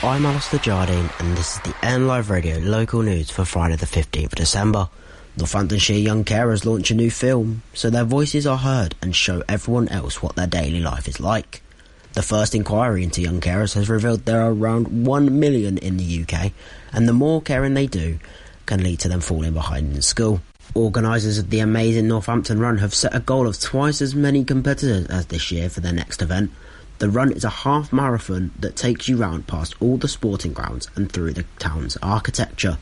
I'm Alistair Jardine, and this is the N Live Radio local news for Friday, the 15th of December. Northamptonshire young carers launch a new film, so their voices are heard and show everyone else what their daily life is like. The first inquiry into young carers has revealed there are around 1 million in the UK, and the more caring they do can lead to them falling behind in school. Organisers of the amazing Northampton Run have set a goal of twice as many competitors as this year for their next event. The run is a half marathon that takes you round past all the sporting grounds and through the town's architecture.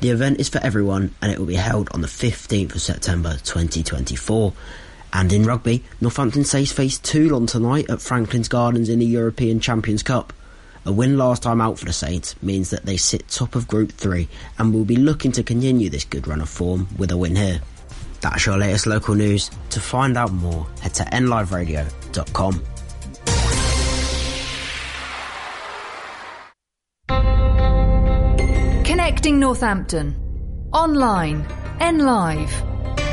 The event is for everyone and it will be held on the 15th of September 2024. And in rugby, Northampton Saints face Toulon tonight at Franklin's Gardens in the European Champions Cup. A win last time out for the Saints means that they sit top of Group 3 and will be looking to continue this good run of form with a win here. That's your latest local news. To find out more, head to nliveradio.com. Northampton. Online. N Live.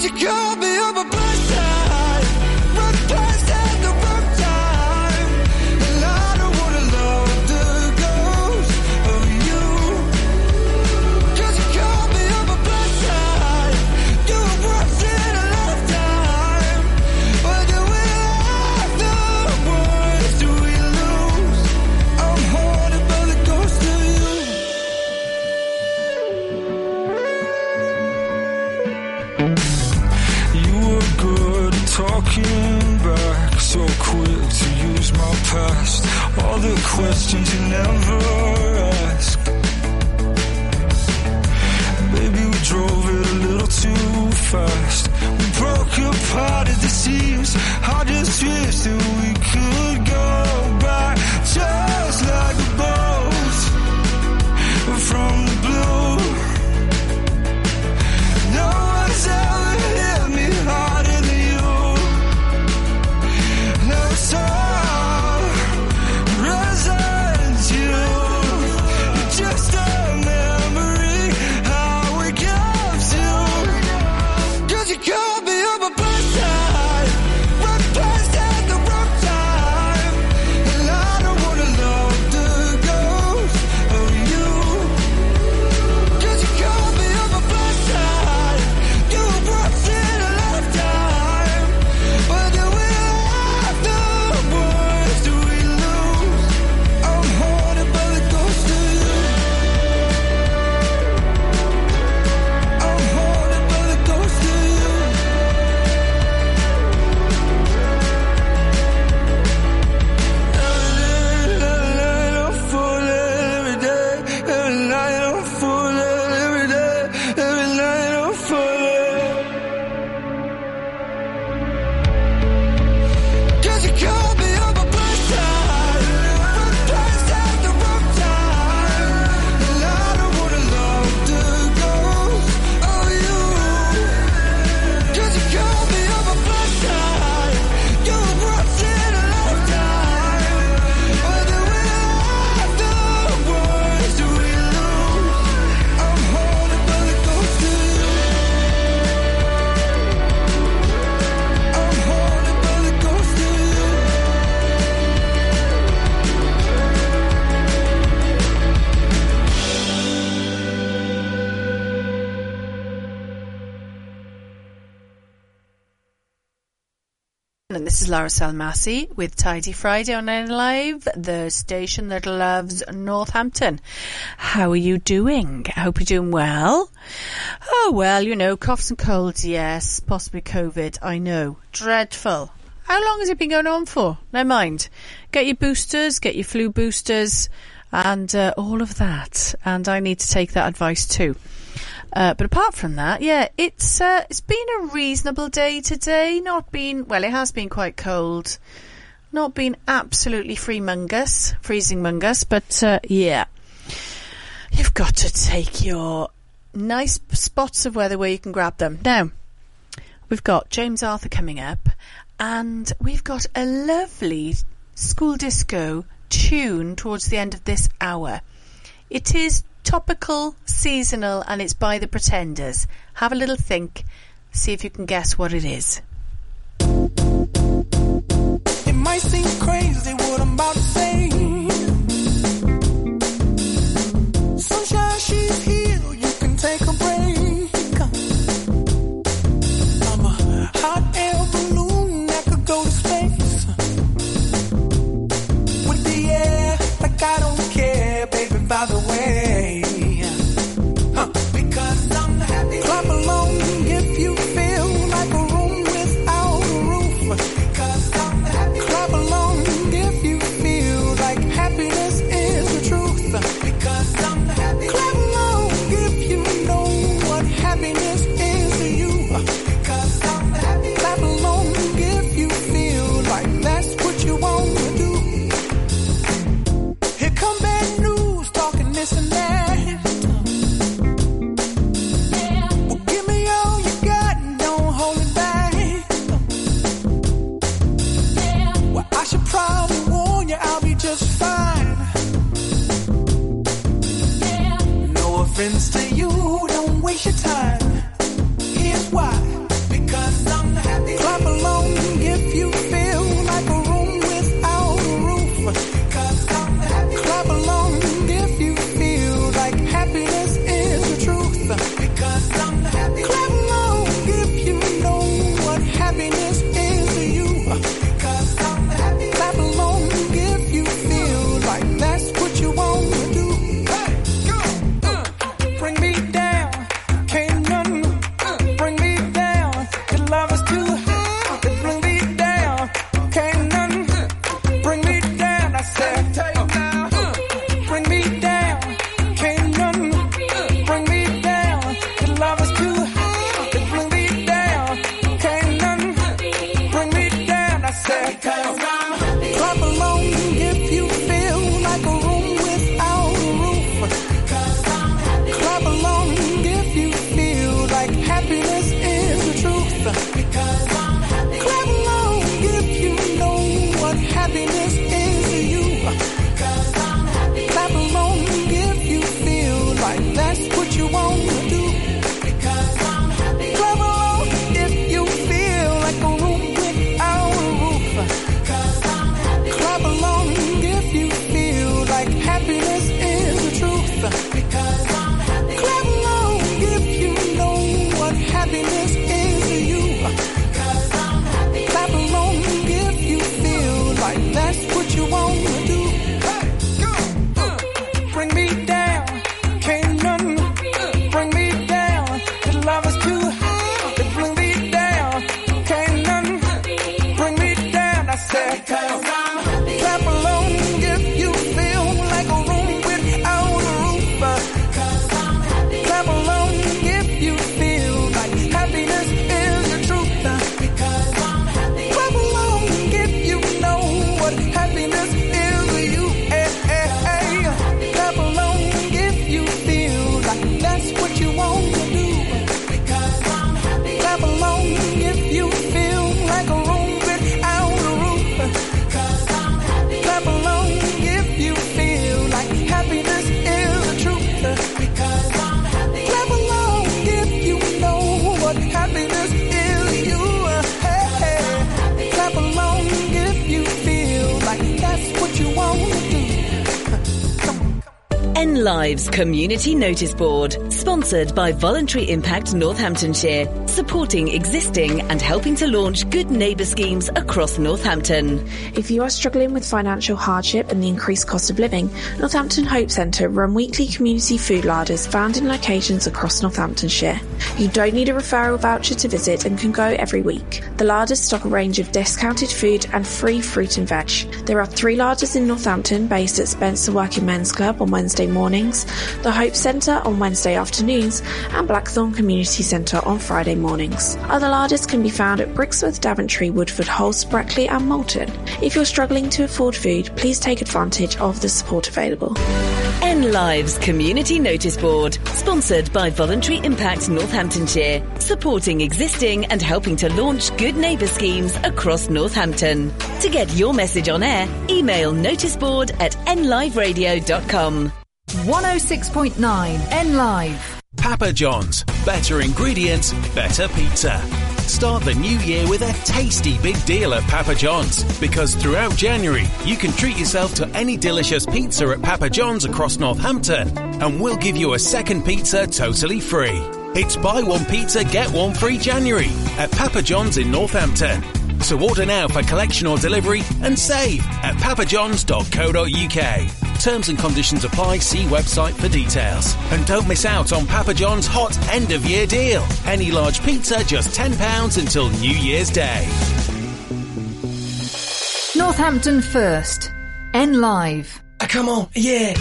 You call me up? past, all the questions you never ask. Maybe we drove it a little too fast. is Laura with Tidy Friday on N Live, the station that loves Northampton. How are you doing? I hope you're doing well. Oh, well, you know, coughs and colds, yes. Possibly COVID, I know. Dreadful. How long has it been going on for? Never mind. Get your boosters, get your flu boosters, and uh, all of that. And I need to take that advice too. Uh, but apart from that, yeah, it's uh, it's been a reasonable day today. Not been well, it has been quite cold. Not been absolutely freemongous, freezing mungus, but uh, yeah, you've got to take your nice spots of weather where you can grab them. Now, we've got James Arthur coming up, and we've got a lovely school disco tune towards the end of this hour. It is topical, seasonal, and it's by the Pretenders. Have a little think, see if you can guess what it is. It might seem crazy. Live's Community Notice Board. Sponsored by Voluntary Impact Northamptonshire, supporting existing and helping to launch good neighbour schemes across Northampton. If you are struggling with financial hardship and the increased cost of living, Northampton Hope Centre run weekly community food larders found in locations across Northamptonshire. You don't need a referral voucher to visit and can go every week. The larders stock a range of discounted food and free fruit and veg. There are three larders in Northampton based at Spencer Working Men's Club on Wednesday mornings, the Hope Centre on Wednesday afternoons, afternoons and Blackthorn Community Centre on Friday mornings. Other larders can be found at Brixworth, Daventry, Woodford Halse, Brackley and Moulton. If you're struggling to afford food, please take advantage of the support available. N Lives Community Notice Board, sponsored by Voluntary Impact Northamptonshire, supporting existing and helping to launch good neighbour schemes across Northampton. To get your message on air, email noticeboard at nliveradio.com. 106.9 N Live. Papa John's. Better ingredients, better pizza. Start the new year with a tasty big deal at Papa John's because throughout January you can treat yourself to any delicious pizza at Papa John's across Northampton and we'll give you a second pizza totally free. It's buy one pizza, get one free January at Papa John's in Northampton. So order now for collection or delivery and save at papajohns.co.uk. Terms and conditions apply. See website for details. And don't miss out on Papa John's hot end of year deal. Any large pizza just £10 until New Year's Day. Northampton First. N Live. Ah, come on, yeah.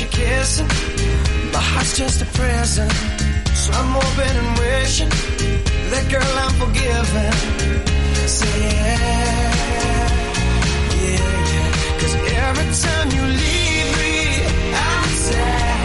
Without you kissing, my heart's just a prison. So I'm hoping and wishing that girl I'm forgiven. Say yeah, yeah, yeah. Cause every time you leave me, I'm sad.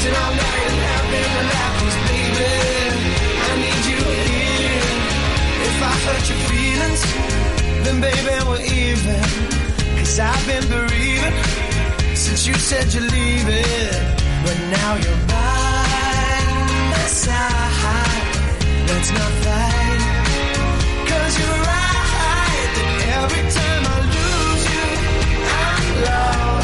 Dancing all night and having a laugh. 'Cause baby, I need you here. If I hurt your feelings, then baby, we're even. Cause I've been bereaving since you said you're leaving. But now you're by my side. Let's not fight. Cause you're right. That every time I lose you, I'm lost.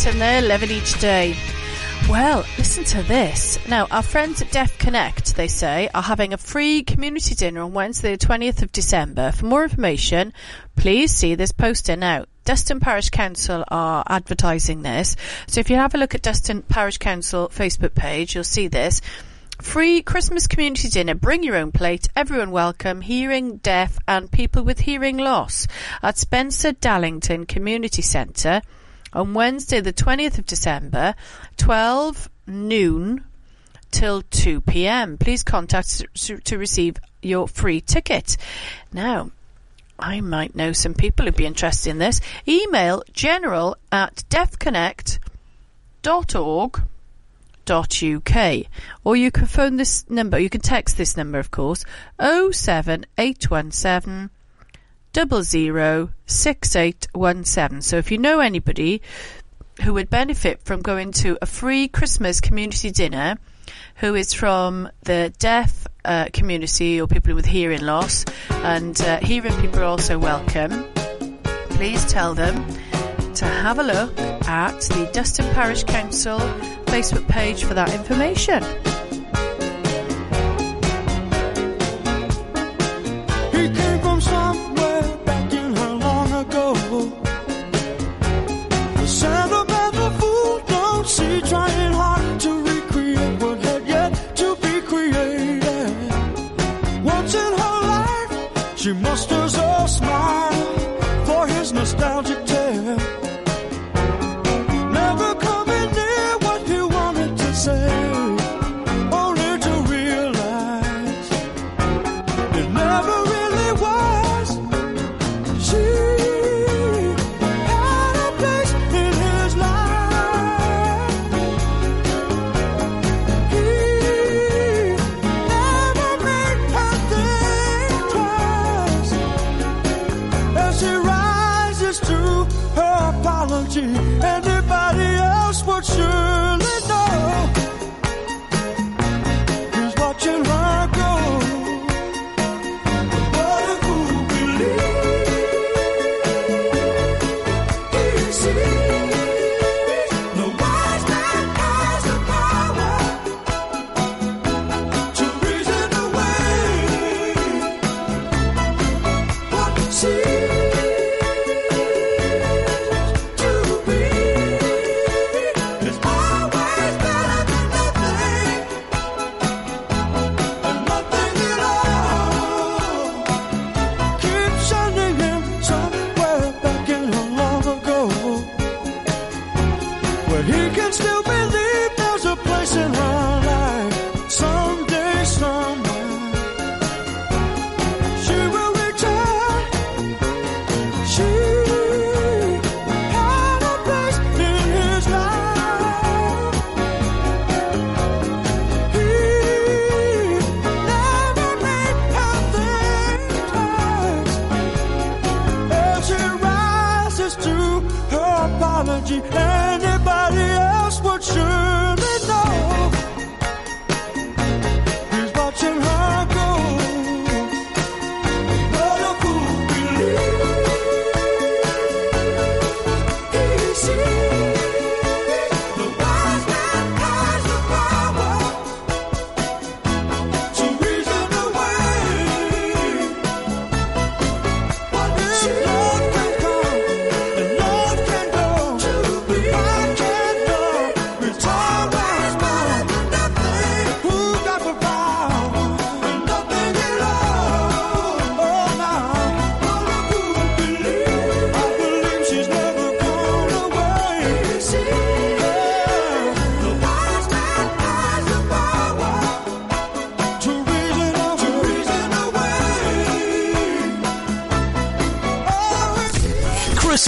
Keaton there, living each day. Well, listen to this. Now, our friends at Deaf Connect, they say, are having a free community dinner on Wednesday, the 20th of December. For more information, please see this poster now. Duston Parish Council are advertising this. So if you have a look at Duston Parish Council Facebook page, you'll see this. Free Christmas community dinner. Bring your own plate. Everyone welcome. Hearing, deaf and people with hearing loss at Spencer Dallington Community Centre on Wednesday, the 20th of December, 12 noon till 2 p.m. Please contact to receive your free ticket. Now, I might know some people who'd be interested in this. Email general at deafconnect.org.uk or you can phone this number, you can text this number of course, 07817 006817. So if you know anybody who would benefit from going to a free Christmas community dinner who is from the deaf uh, community or people with hearing loss, and uh, hearing people are also welcome, please tell them to have a look at the Duston Parish Council Facebook page for that information.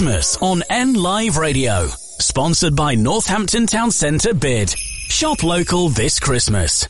Christmas on N Live Radio. Sponsored by Northampton Town Centre Bid. Shop local this Christmas.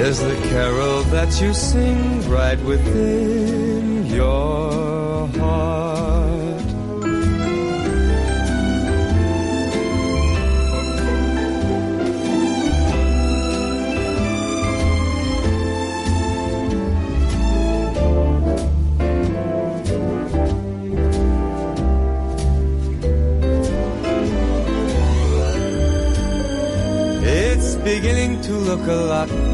is the carol that you sing right within your heart. It's beginning to look a lot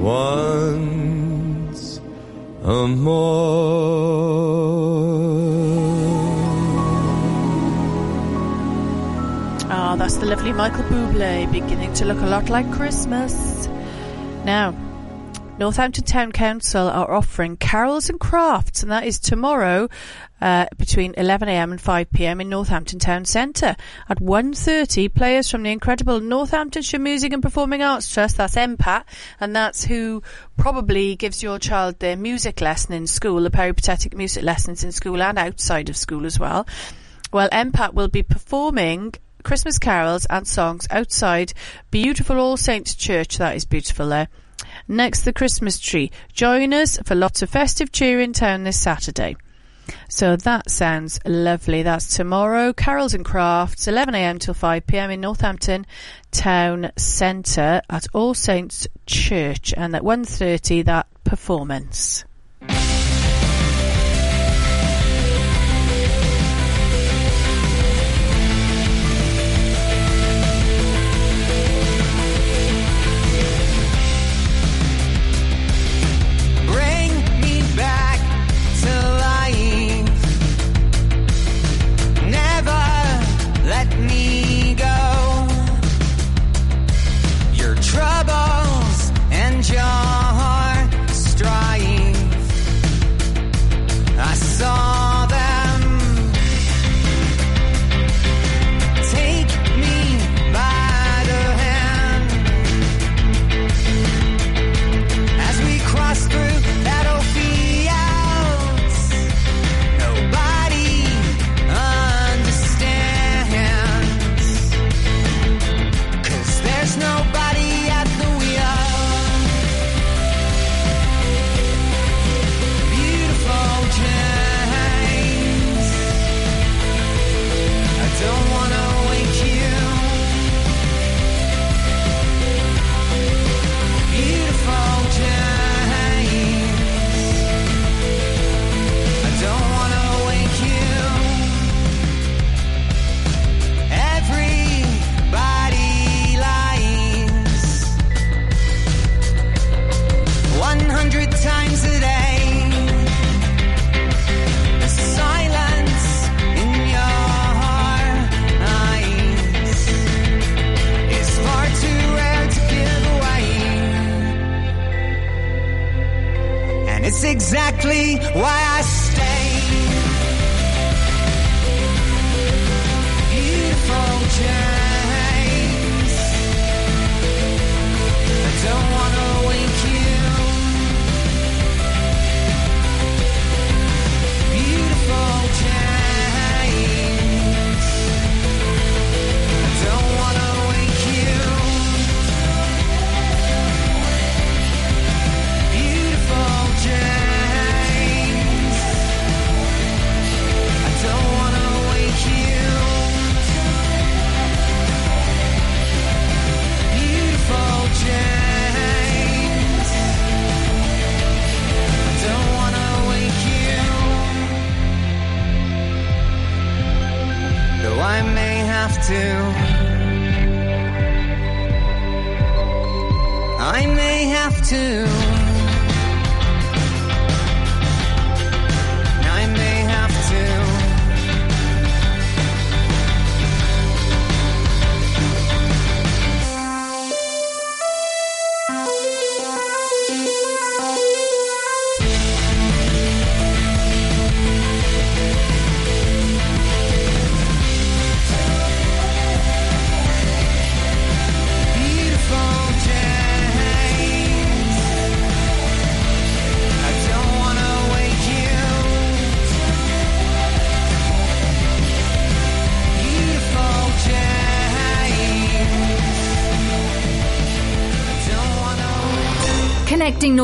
once a more. Ah, that's the lovely Michael Bublé beginning to look a lot like Christmas. Now, Northampton Town Council are offering carols and crafts, and that is tomorrow uh, between 11am and 5pm in Northampton Town Centre. At 1.30, players from the incredible Northamptonshire Music and Performing Arts Trust, that's MPAT, and that's who probably gives your child their music lesson in school, the peripatetic music lessons in school and outside of school as well. Well, MPAT will be performing Christmas carols and songs outside beautiful All Saints Church. That is beautiful there. Next, the Christmas tree. Join us for lots of festive cheer in town this Saturday. So that sounds lovely. That's tomorrow. Carols and Crafts, 11am till 5pm in Northampton Town Centre at All Saints Church. And at 1.30, that performance.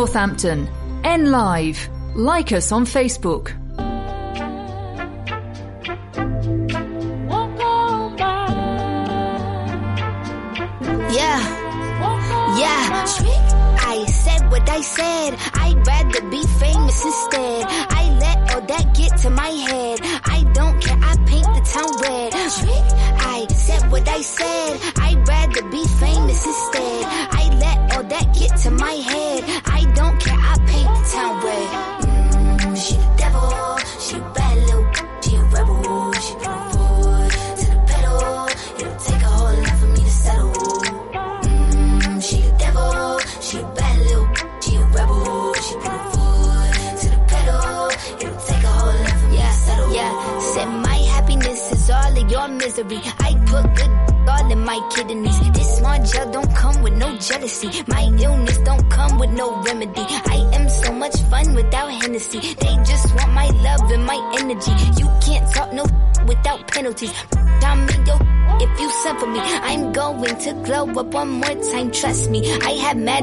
Northampton. N Live. Like us on Facebook. Yeah. Yeah. I said what I said.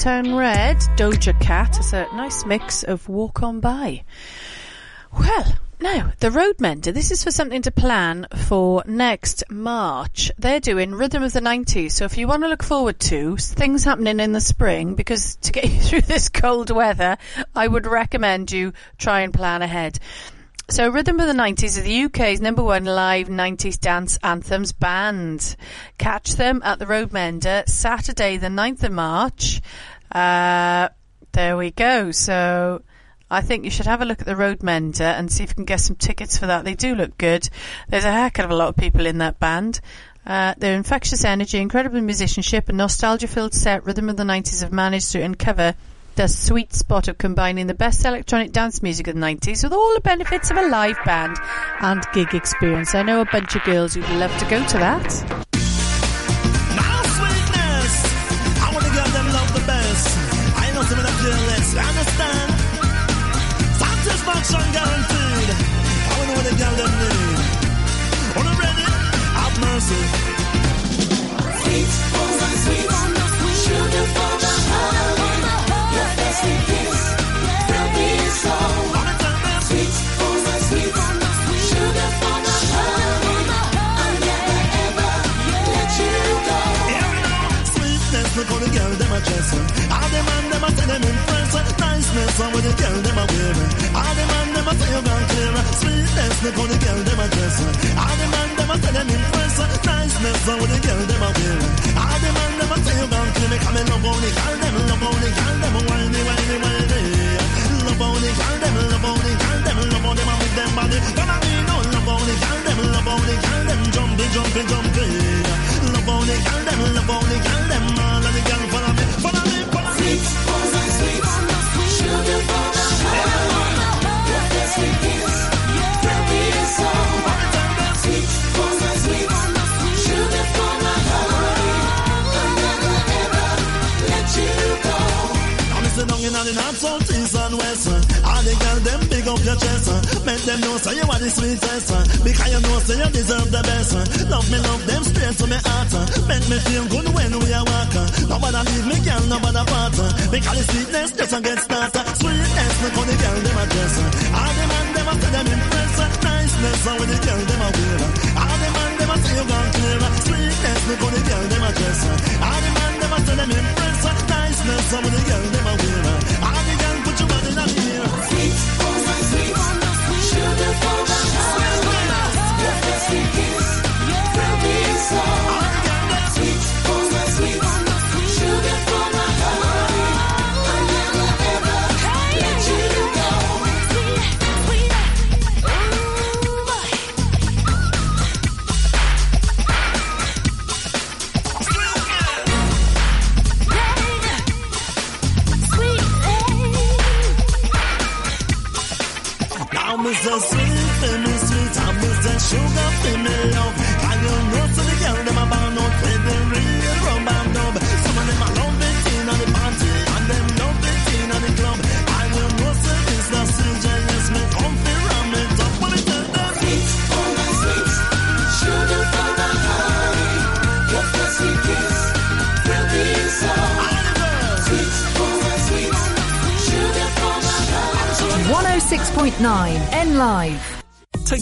As Paint the Town Red, Doja Cat is a nice mix of Walk On By. Well, now, the Roadmender, this is for something to plan for next March. They're doing Rhythm of the 90s, so if you want to look forward to things happening in the spring, because to get you through this cold weather, I would recommend you try and plan ahead. So, Rhythm of the 90s are the UK's number one live 90s dance anthems band. Catch them at the Roadmender Saturday, the 9th of March. Uh, there we go. So, I think you should have a look at the Roadmender and see if you can get some tickets for that. They do look good. There's a heck of a lot of people in that band. Uh, their infectious energy, incredible musicianship, and nostalgia filled set, Rhythm of the 90s have managed to uncover the sweet spot of combining the best electronic dance music of the 90s with all the benefits of a live band and gig experience. I know a bunch of girls who'd love to go to that. Understand? Guaranteed. I wanna I see them in France. Niceness on with the girl them a wearing. All the man them a say you gone clear. Sweetness look on the girl them a dress. All the man them a say them in France. Niceness on with the girl them a wearing. All the man them a say you gone clear. Me come and love only girl them, love only girl them. and get started.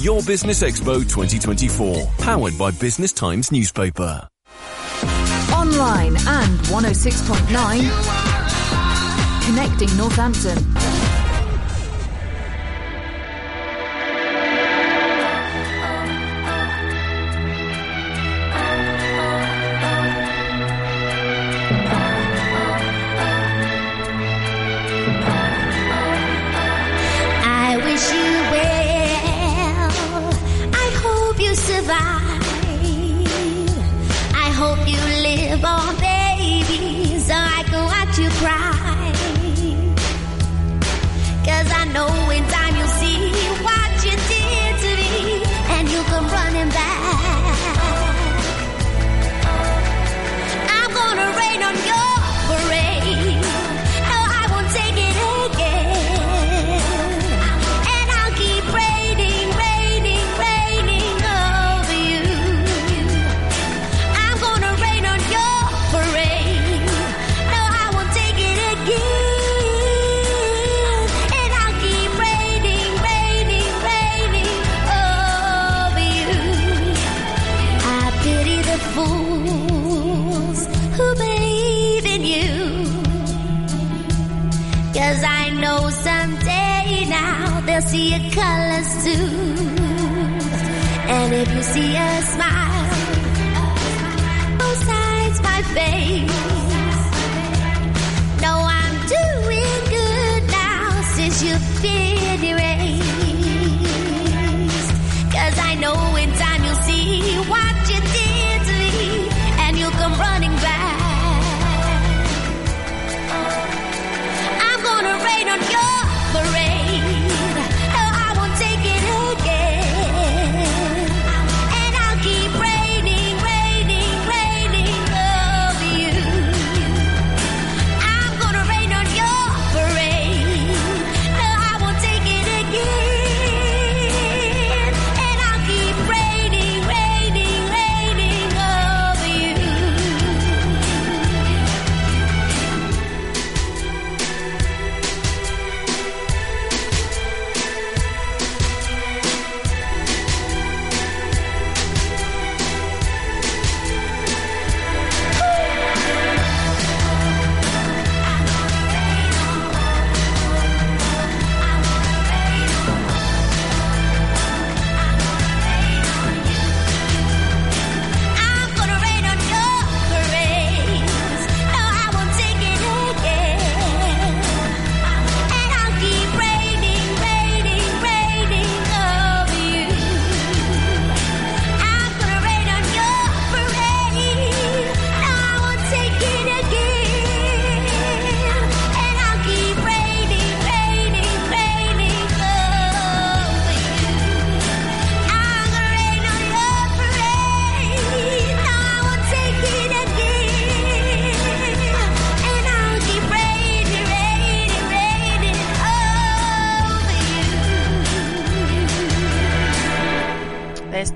Your Business Expo 2024, powered by Business Times newspaper. Online and 106.9, connecting Northampton. See a smile, both sides my face.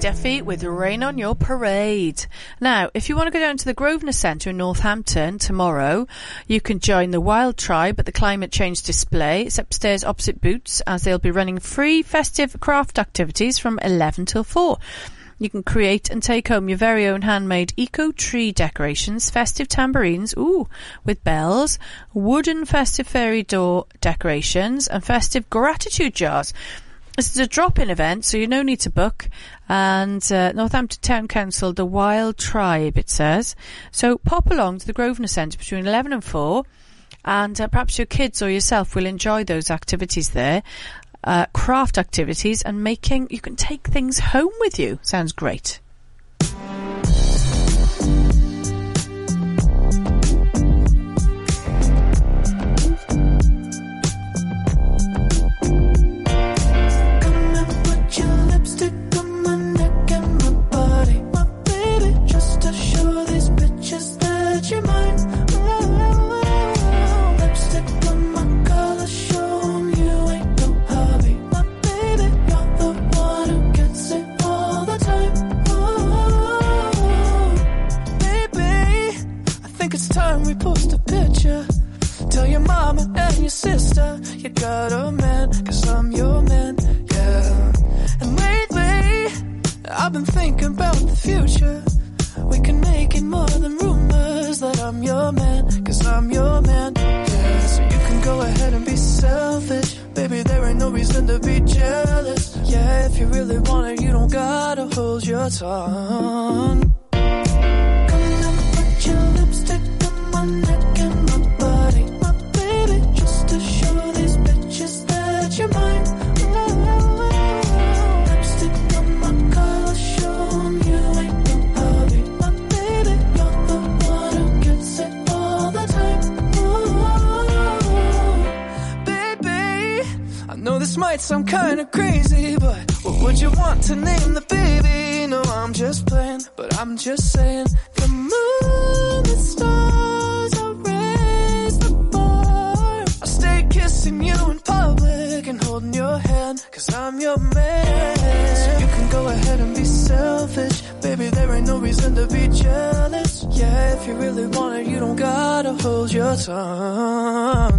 Duffy with Rain on Your Parade. Now, if you want to go down to the Grosvenor Centre in Northampton tomorrow, you can join the Wild Tribe at the Climate Change Display. It's upstairs opposite Boots as they'll be running free festive craft activities from 11 till 4. You can create and take home your very own handmade eco tree decorations, festive tambourines, ooh, with bells, wooden festive fairy door decorations, and festive gratitude jars. This is a drop-in event, so you no need to book. And uh, Northampton Town Council, the Wild Tribe, it says. So pop along to the Grosvenor Centre between 11 and 4, and uh, perhaps your kids or yourself will enjoy those activities there. Uh, craft activities and making, you can take things home with you. Sounds great. Time we post a picture. Tell your mama and your sister you got a man, cause I'm your man, yeah. And lately, I've been thinking about the future. We can make it more than rumors that I'm your man, cause I'm your man, yeah. So you can go ahead and be selfish. Baby, there ain't no reason to be jealous. Yeah, if you really want it, you don't gotta hold your tongue. Kinda crazy, but what would you want to name the baby? No, I'm just playing, but I'm just saying the moon, the stars, I'll raise the bar. I'll stay kissing you in public and holding your hand, cause I'm your man. So you can go ahead and be selfish. Baby, there ain't no reason to be jealous. Yeah, if you really want it, you don't gotta hold your tongue.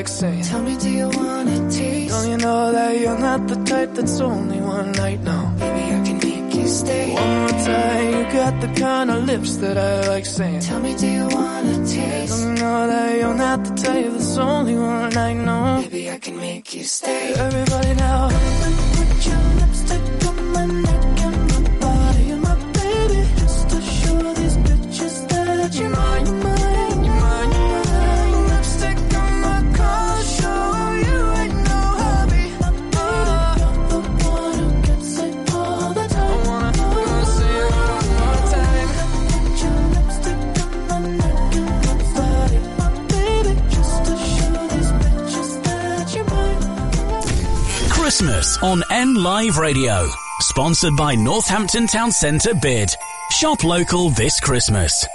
like saying Tell me do you wanna taste? Don't you know that you're not the type that's only one night now? Baby I can make you stay. One more time You got the kind of lips that I like saying Tell me do you wanna taste? Don't you know that you're not the type that's only one night know. Live Radio, sponsored by Northampton Town Centre Bid. Shop local this Christmas.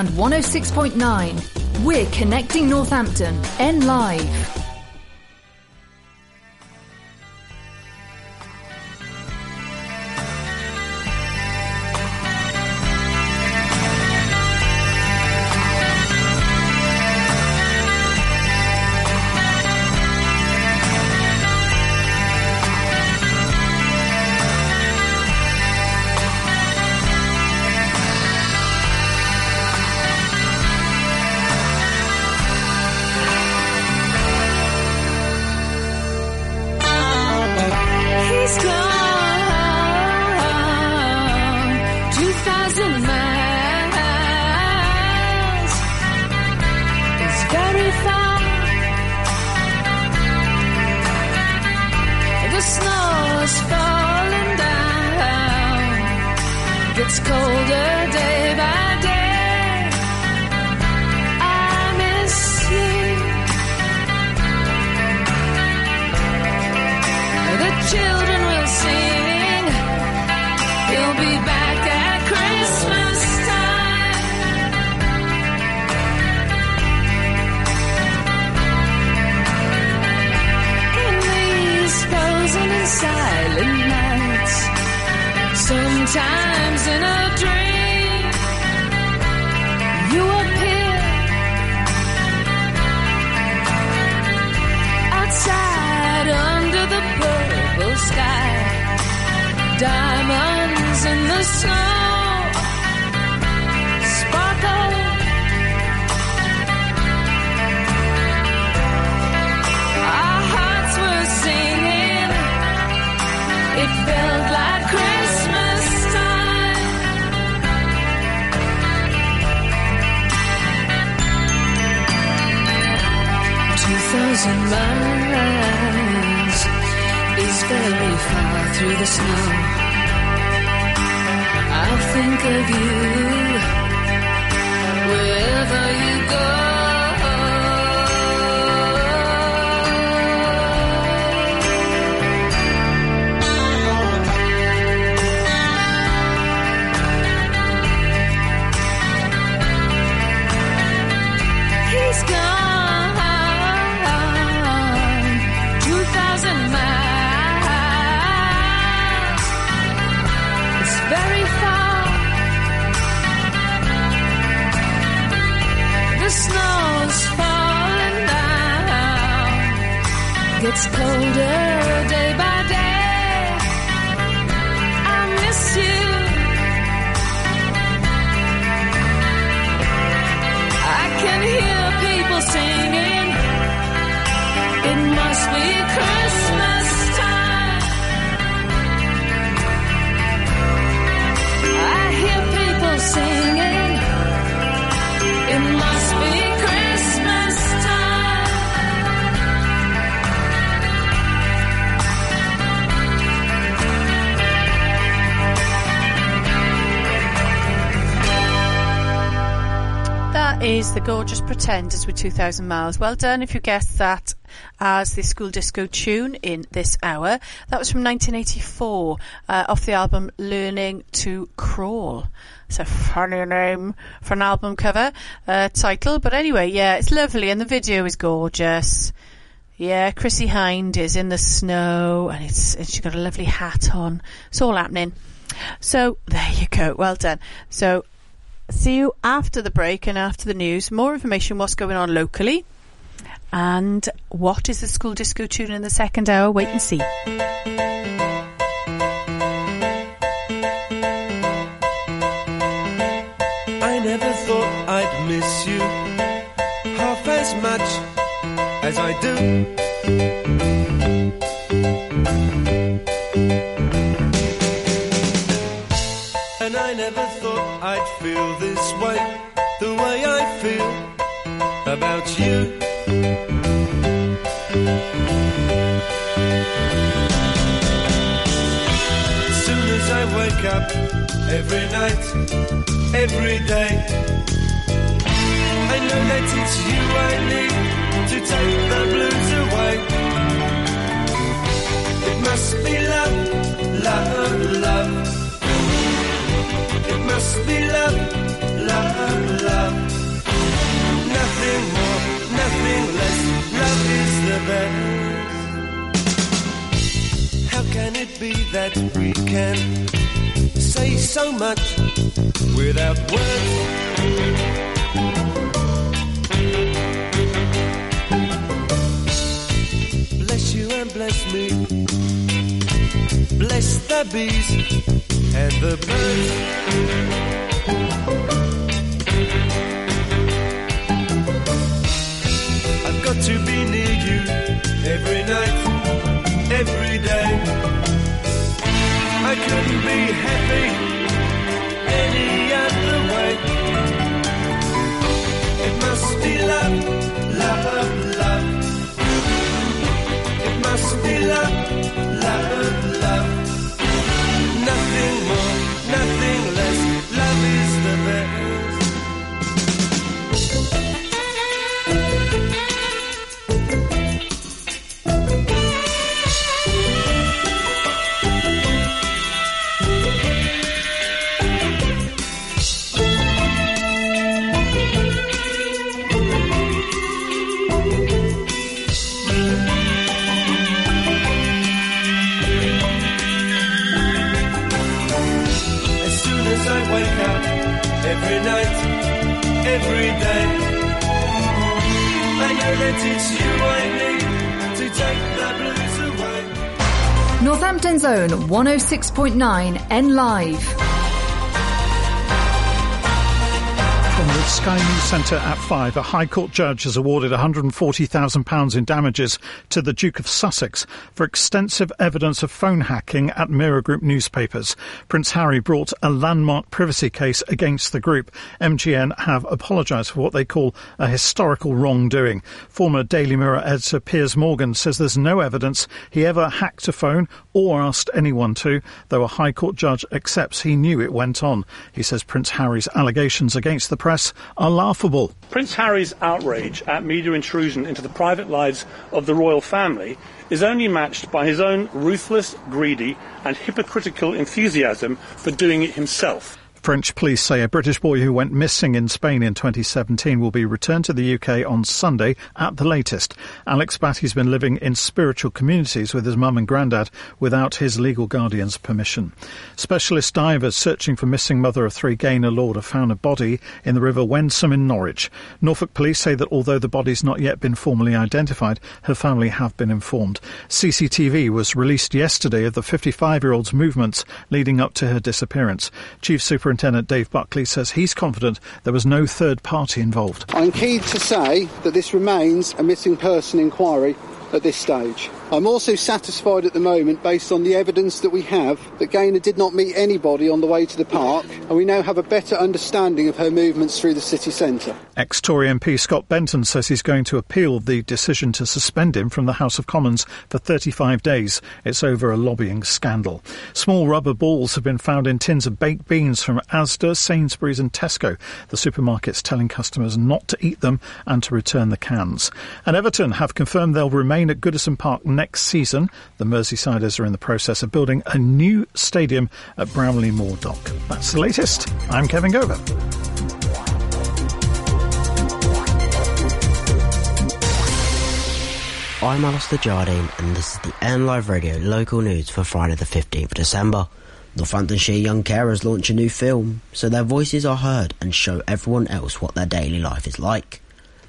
and 106.9. We're connecting Northampton. N Live. Pretenders with 2,000 Miles. Well done if you guessed that as the school disco tune in this hour. That was from 1984 uh, off the album Learning to Crawl. It's a funny name for an album cover uh, title, but anyway, yeah, it's lovely and the video is gorgeous. Yeah, Chrissie Hynde is in the snow and it's and she's got a lovely hat on. It's all happening. So there you go. Well done. So see you after the break and after the news. More information what's going on locally and what is the school disco tune in the second hour. Wait and see. I never thought I'd miss you half as much as I do. Wake up, every night, every day, I know that it's you I need to take the blues away. It must be love, love, love. It must be love, love, it be that we can say so much without words? Bless you and bless me. Bless the bees and the birds. I couldn't be happy any other way. It must be love, love, love. It must be love. Northampton's own 106.9 N Live. From the Sky News Centre at 5, a High Court judge has awarded £140,000 in damages to the Duke of Sussex for extensive evidence of phone hacking at Mirror Group newspapers. Prince Harry brought a landmark privacy case against the group. MGN have apologised for what they call a historical wrongdoing. Former Daily Mirror editor Piers Morgan says there's no evidence he ever hacked a phone or asked anyone to, though a High Court judge accepts he knew it went on. He says Prince Harry's allegations against the press are laughable. Prince Harry's outrage at media intrusion into the private lives of the royal family is only matched by his own ruthless, greedy, and hypocritical enthusiasm for doing it himself. French police say a British boy who went missing in Spain in 2017 will be returned to the UK on Sunday at the latest. Alex Batty's been living in spiritual communities with his mum and granddad without his legal guardian's permission. Specialist divers searching for missing mother of three Gaynor Lord have found a body in the River Wensum in Norwich. Norfolk police say that although the body's not yet been formally identified, her family have been informed. CCTV was released yesterday of the 55-year-old's movements leading up to her disappearance. Chief Superintendent Dave Buckley says he's confident there was no third party involved. I'm keen to say that this remains a missing person inquiry at this stage. I'm also satisfied at the moment, based on the evidence that we have, that Gaynor did not meet anybody on the way to the park, and we now have a better understanding of her movements through the city centre. Ex Tory MP Scott Benton says he's going to appeal the decision to suspend him from the House of Commons for 35 days. It's over a lobbying scandal. Small rubber balls have been found in tins of baked beans from Asda, Sainsbury's, and Tesco. The supermarket's telling customers not to eat them and to return the cans. And Everton have confirmed they'll remain at Goodison Park next season. The Merseysiders are in the process of building a new stadium at Bramley-Moore Dock. That's the latest. I'm Kevin Gover. I'm Alistair Jardine, and this is the N Live Radio local news for Friday, the 15th of December. Northamptonshire young carers launch a new film, so their voices are heard and show everyone else what their daily life is like.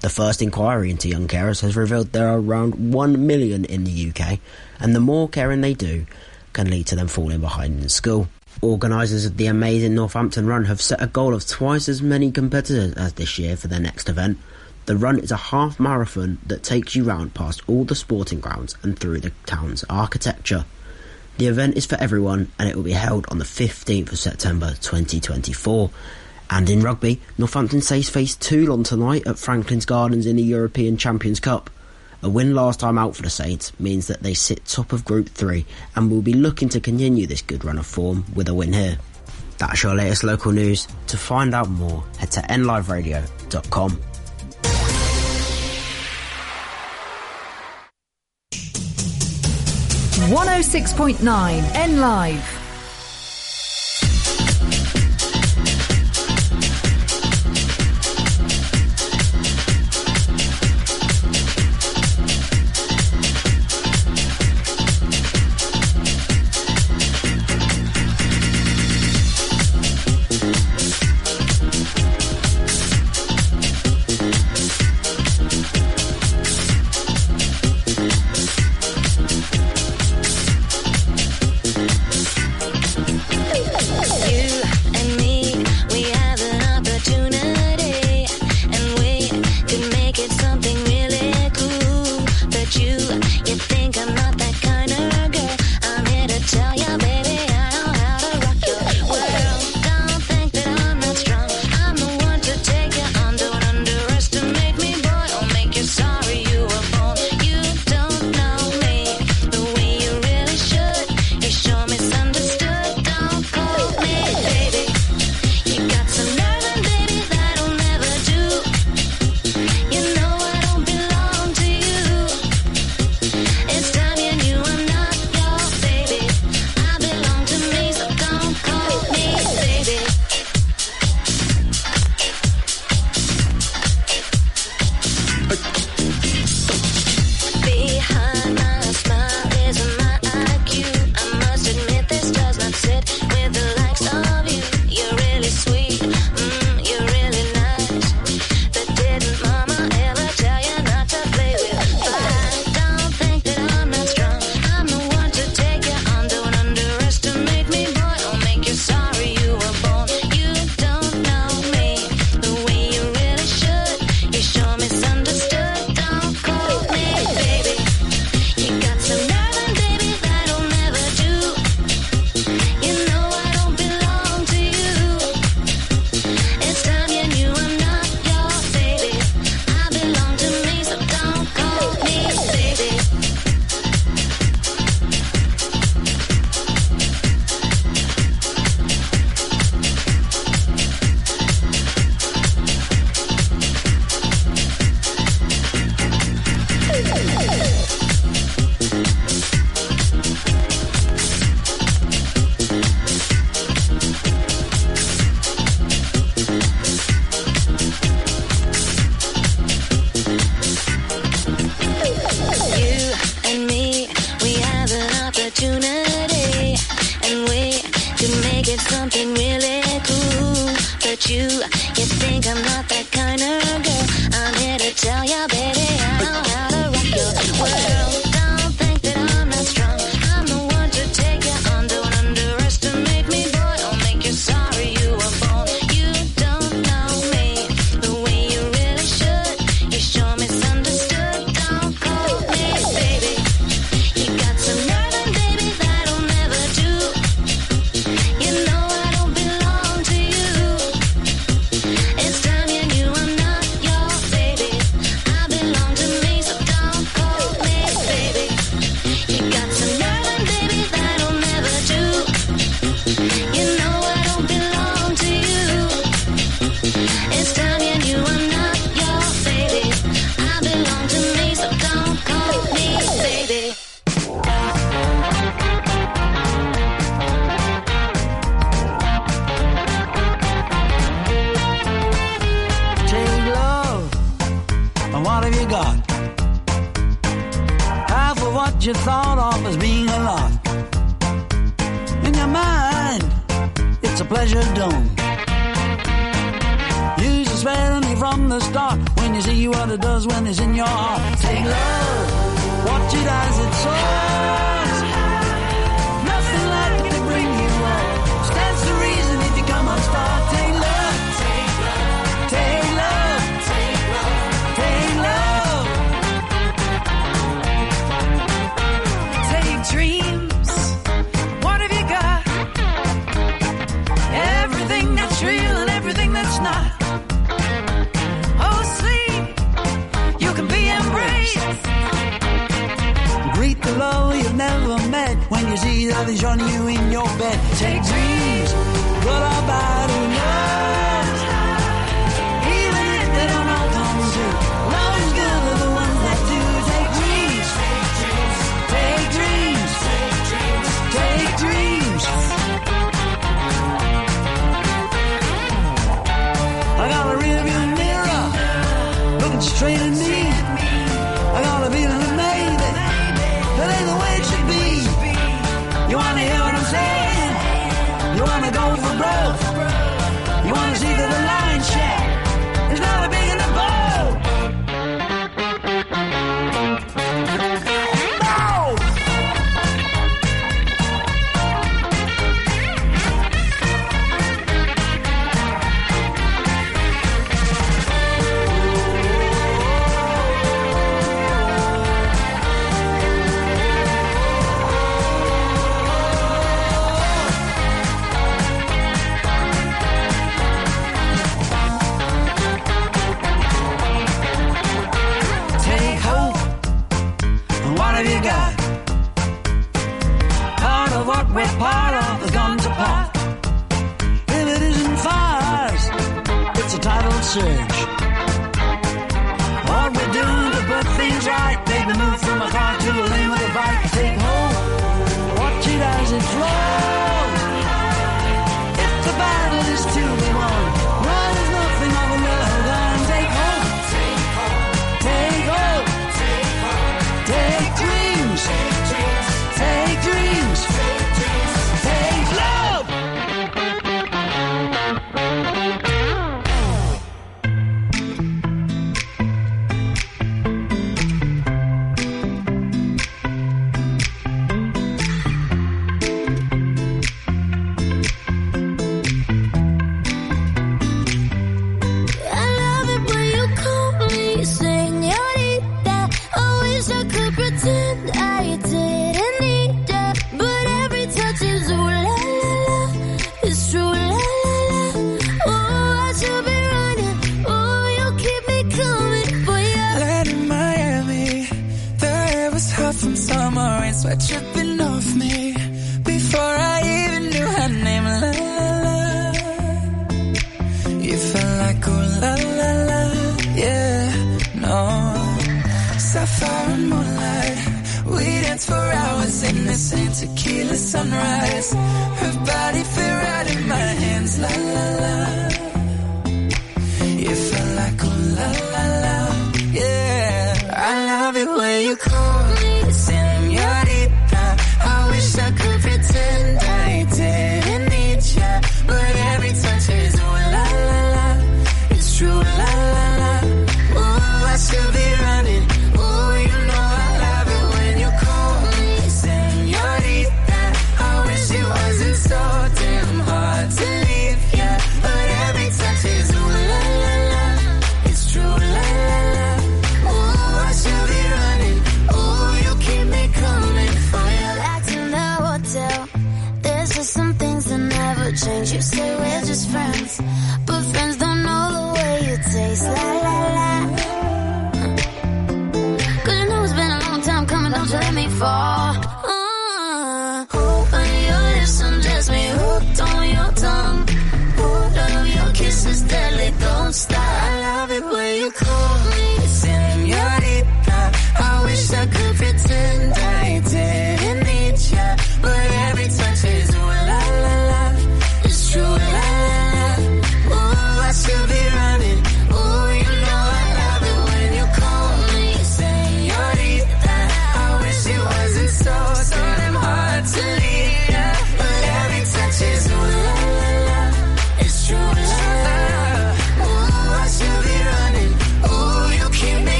The first inquiry into young carers has revealed there are around 1 million in the UK, and the more caring they do can lead to them falling behind in school. Organisers of the amazing Northampton Run have set a goal of twice as many competitors as this year for their next event. The run is a half marathon that takes you round past all the sporting grounds and through the town's architecture. The event is for everyone and it will be held on the 15th of September 2024. And in rugby, Northampton Saints face Toulon tonight at Franklin's Gardens in the European Champions Cup. A win last time out for the Saints means that they sit top of Group 3 and will be looking to continue this good run of form with a win here. That's your latest local news. To find out more, head to nliveradio.com. One oh six point nine N Live.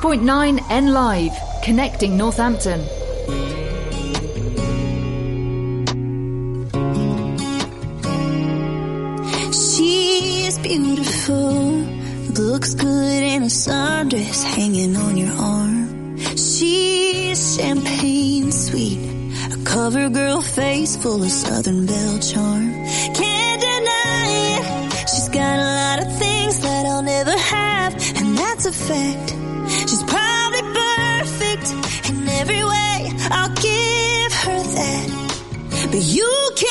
106.9 N Live, connecting Northampton. She's beautiful, looks good in a sundress hanging on your arm. She's champagne sweet, a cover girl face full of Southern Belle charm. Can't deny it, she's got a lot of things that I'll never have, and that's a fact. You can't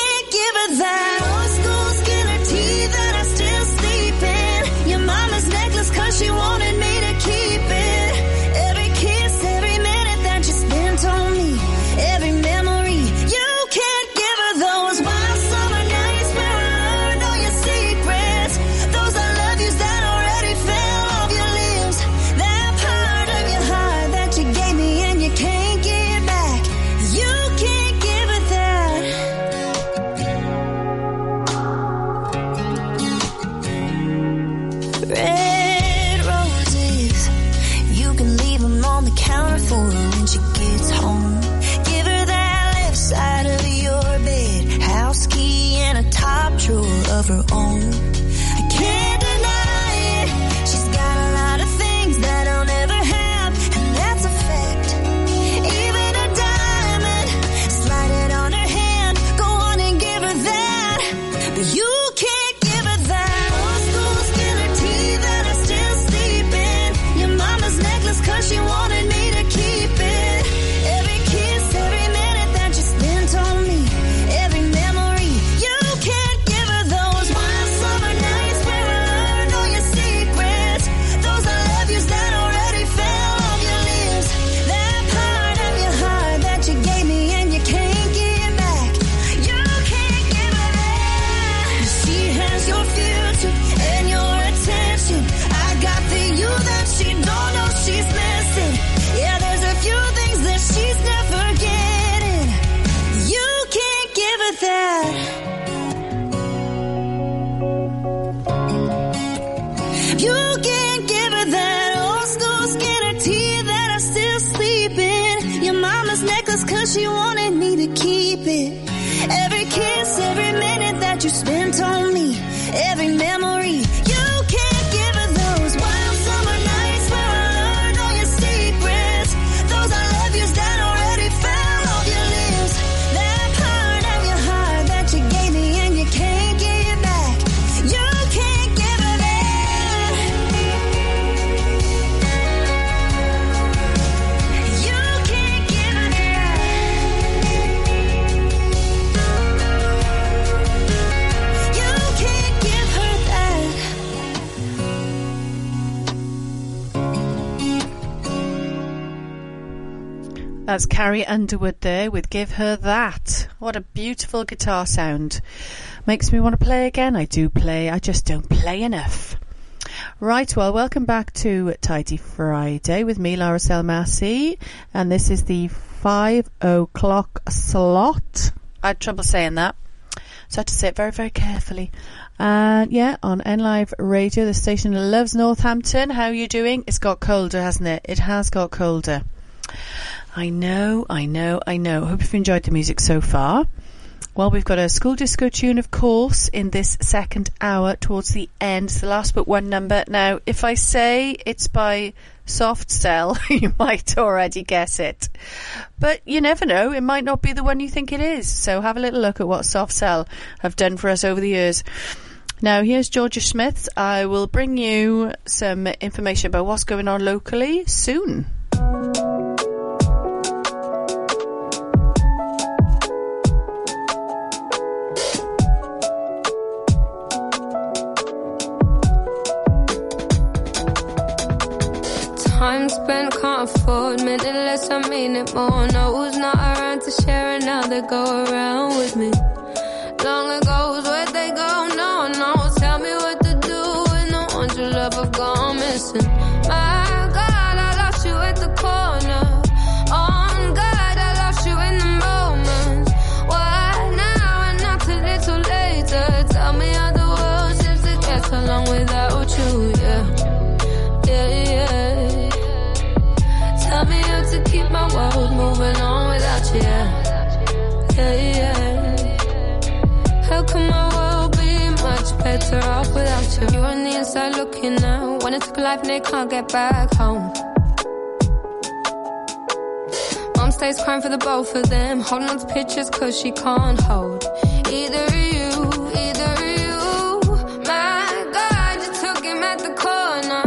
That's Carrie Underwood there with Give Her That. What a beautiful guitar sound. Makes me want to play again. I do play, I just don't play enough. Right, well, welcome back to Tidy Friday with me, Laura Selmassey, and this is the five o'clock slot. I had trouble saying that, so I had to say it very, very carefully. And yeah, on N Live Radio, the station loves Northampton. How are you doing? It's got colder, hasn't it? It has got colder. I know, I know, I know. Hope you've enjoyed the music so far. Well, we've got a school disco tune, of course, in this second hour towards the end. It's the last but one number. Now, if I say it's by Soft Cell, you might already guess it. But you never know. It might not be the one you think it is. So have a little look at what Soft Cell have done for us over the years. Now, here's Georgia Smith. I will bring you some information about what's going on locally soon. Mean it more. No, took a life and they can't get back home. Mom stays crying for the both of them. Holding on to pictures cause she can't hold either of you, either of you. My God, you took him at the corner.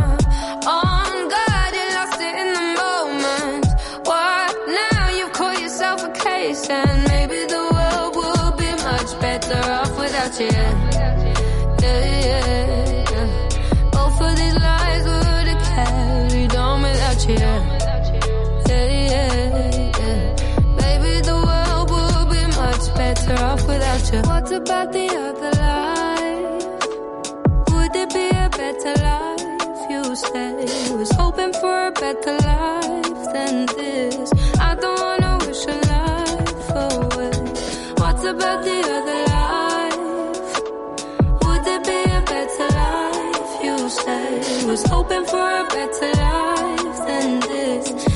On God, you lost it in the moment. What now? You've caught yourself a case, and maybe the world would be much better off without you. About the other life? Would it be a better life? You say was hoping for a better life than this. I don't wanna wish a life away. What about the other life? Would it be a better life? You say was hoping for a better life than this.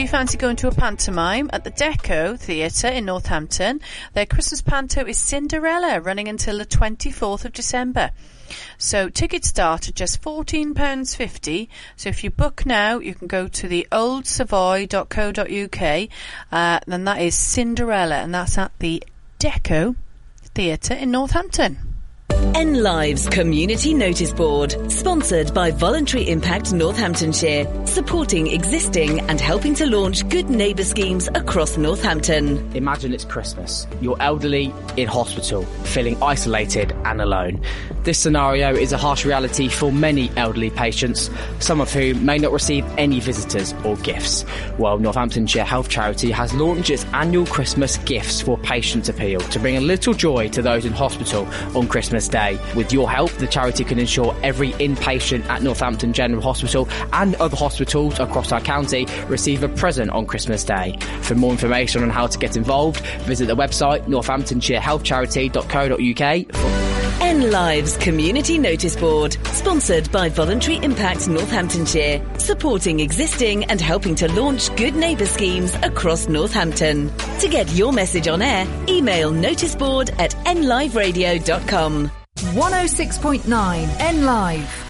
Do you fancy going to a pantomime at the Deco Theatre in Northampton? Their Christmas panto is Cinderella, running until the 24th of December. So tickets start at just £14.50. So if you book now, you can go to the oldsavoy.co.uk. Uh, then that is Cinderella, and that's at the Deco Theatre in Northampton. N Lives Community Notice Board, sponsored by Voluntary Impact Northamptonshire, supporting existing and helping to launch good neighbour schemes across Northampton. Imagine it's Christmas. You're elderly in hospital, feeling isolated and alone. This scenario is a harsh reality for many elderly patients, some of whom may not receive any visitors or gifts. Well, Northamptonshire Health Charity has launched its annual Christmas Gifts for Patients Appeal to bring a little joy to those in hospital on Christmas Day. With your help, the charity can ensure every inpatient at Northampton General Hospital and other hospitals across our county receive a present on Christmas Day. For more information on how to get involved, visit the website northamptonshirehealthcharity.co.uk for N Lives Community Notice Board, sponsored by Voluntary Impact Northamptonshire, supporting existing and helping to launch good neighbour schemes across Northampton. To get your message on air, email noticeboard at nliveradio.com. 106.9 N Live.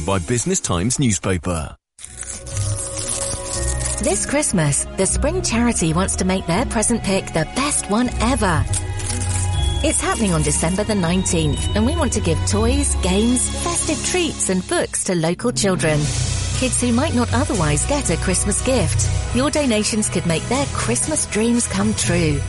by Business Times newspaper. This Christmas, the Spring Charity wants to make their present pick the best one ever. It's happening on December the 19th, and we want to give toys, games, festive treats, and books to local children. Kids who might not otherwise get a Christmas gift. Your donations could make their Christmas dreams come true.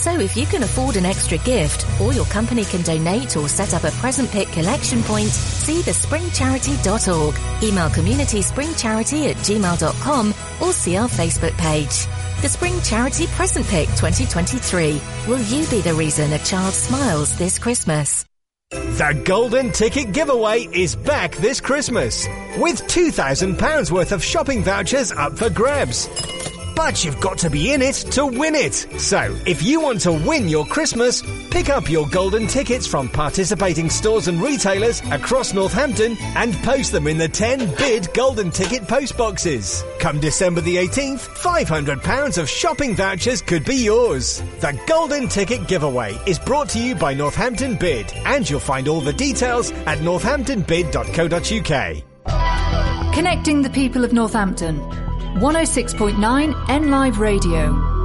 So if you can afford an extra gift, or your company can donate or set up a present pick collection point, see thespringcharity.org, email communityspringcharity at gmail.com, or see our Facebook page. The Spring Charity Present Pick 2023. Will you be the reason a child smiles this Christmas? The Golden Ticket Giveaway is back this Christmas with £2,000 worth of shopping vouchers up for grabs. But you've got to be in it to win it. So, if you want to win your Christmas, pick up your golden tickets from participating stores and retailers across Northampton and post them in the 10 bid golden ticket post boxes. Come December the 18th, £500 of shopping vouchers could be yours. The Golden Ticket Giveaway is brought to you by Northampton Bid, and you'll find all the details at northamptonbid.co.uk. Connecting the people of Northampton. 106.9 N Live Radio.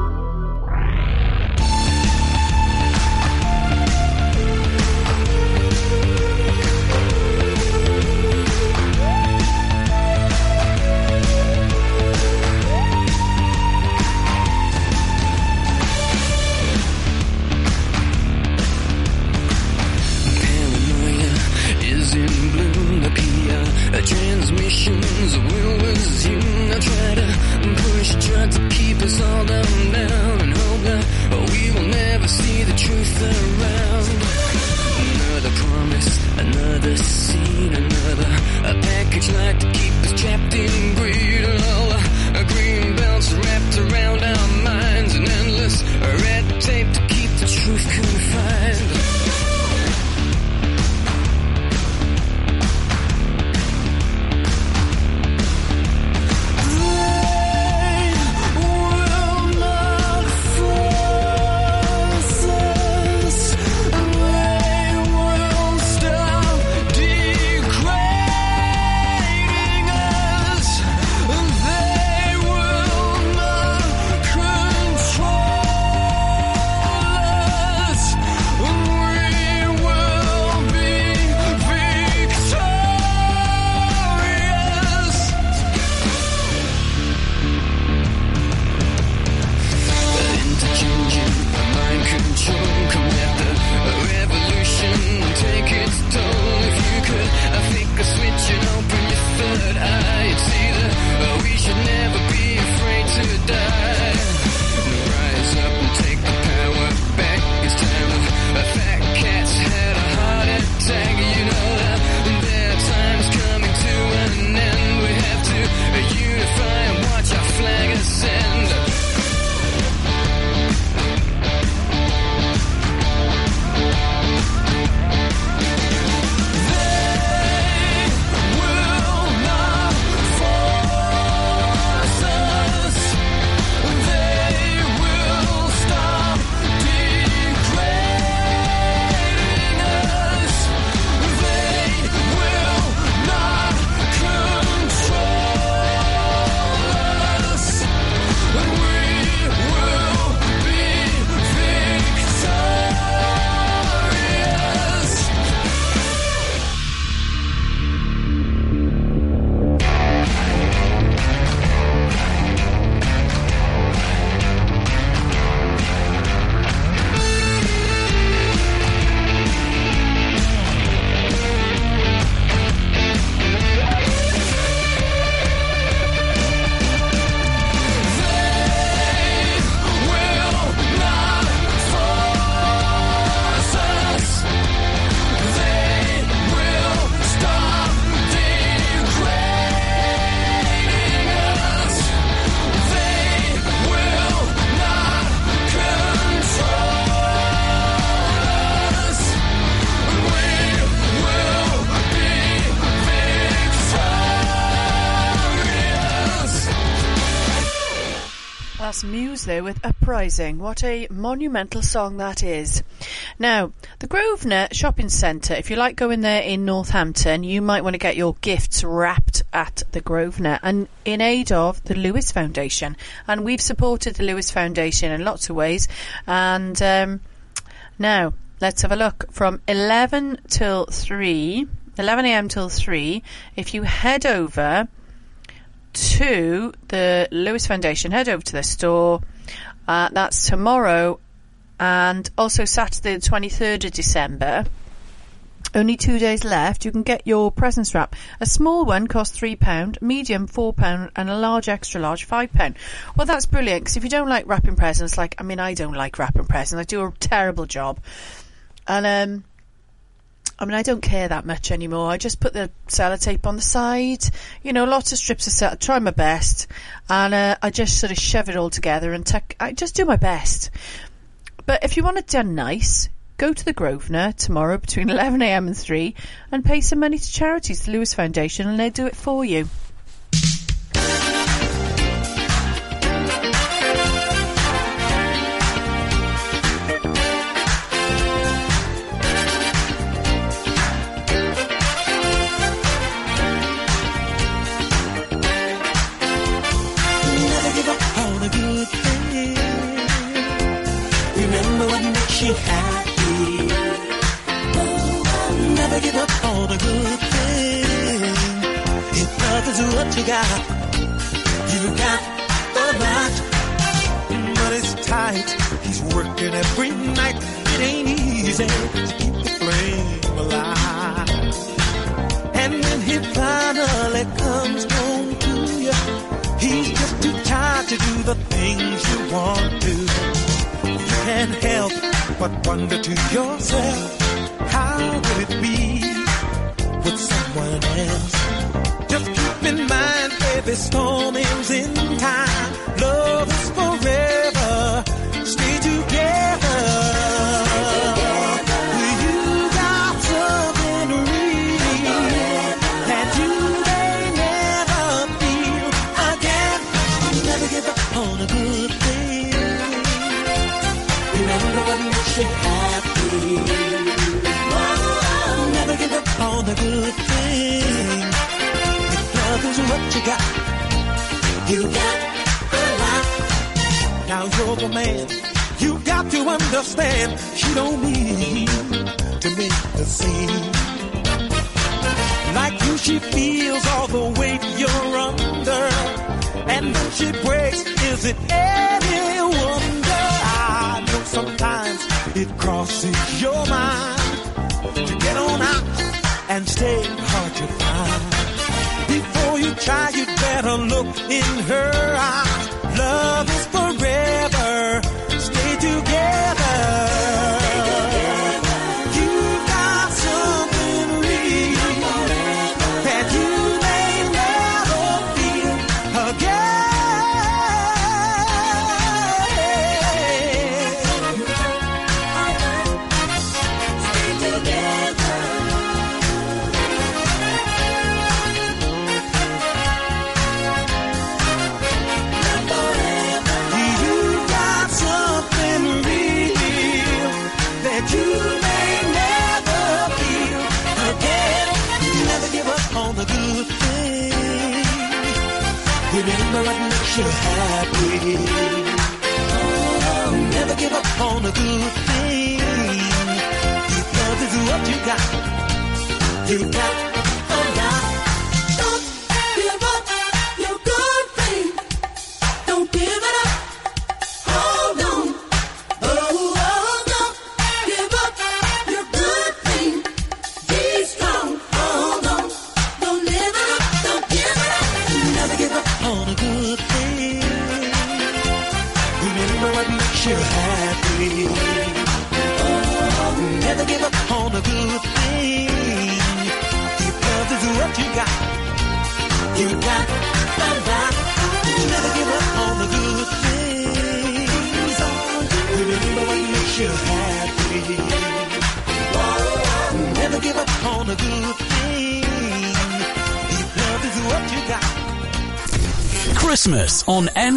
With Uprising. What a monumental song that is. Now, the Grosvenor Shopping Centre, if you like going there in Northampton, you might want to get your gifts wrapped at the Grosvenor and in aid of the Lewis Foundation. And we've supported the Lewis Foundation in lots of ways. And um, now, let's have a look. From 11 till 3, 11am till 3, if you head over to the Lewis Foundation, head over to the store. Uh, that's tomorrow and also Saturday, the 23rd of December. Only two days left. You can get your presents wrap. A small one costs £3, medium £4, and a large extra large £5. Well, that's brilliant because if you don't like wrapping presents, like, I mean, I don't like wrapping presents. I do a terrible job. And, um, I mean, I don't care that much anymore. I just put the sellotape on the side, you know, lots of strips of sellotape. I try my best, and uh, I just sort of shove it all together and tuck. I just do my best. But if you want it done nice, go to the Grosvenor tomorrow between 11am and 3 and pay some money to charities, the Lewis Foundation, and they'll do it for you.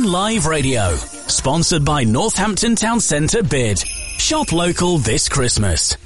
Live Radio. Sponsored by Northampton Town Centre Bid. Shop local this Christmas.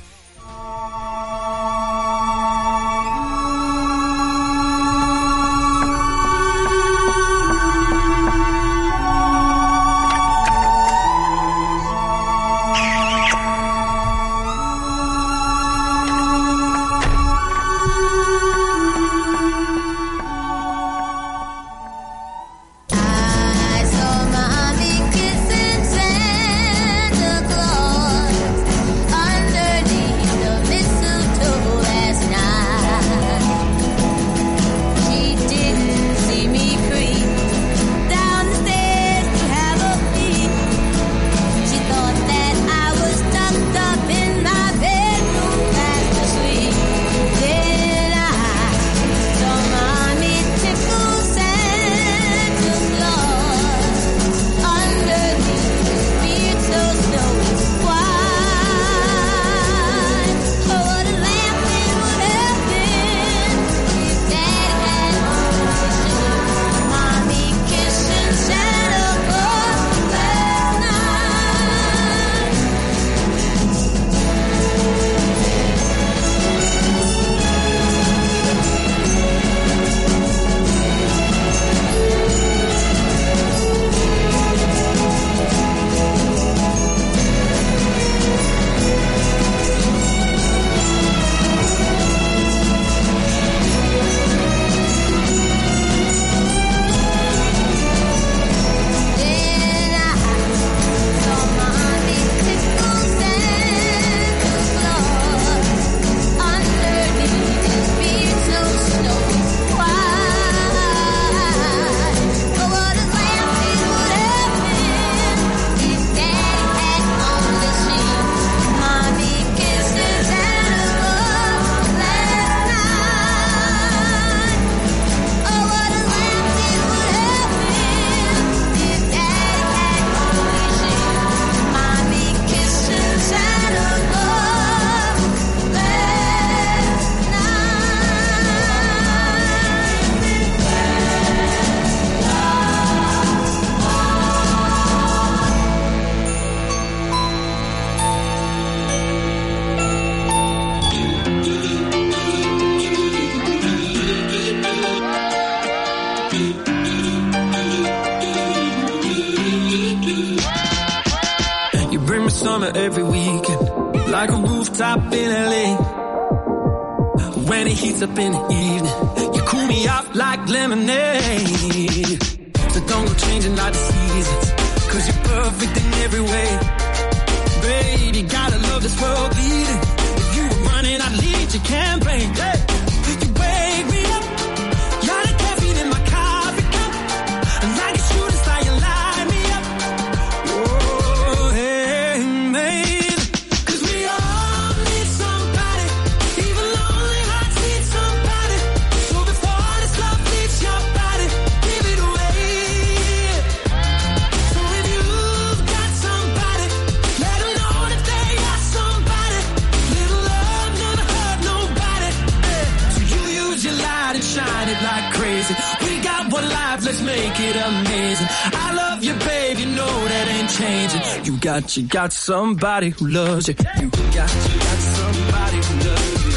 you got somebody who loves you. You got, you got somebody who loves you.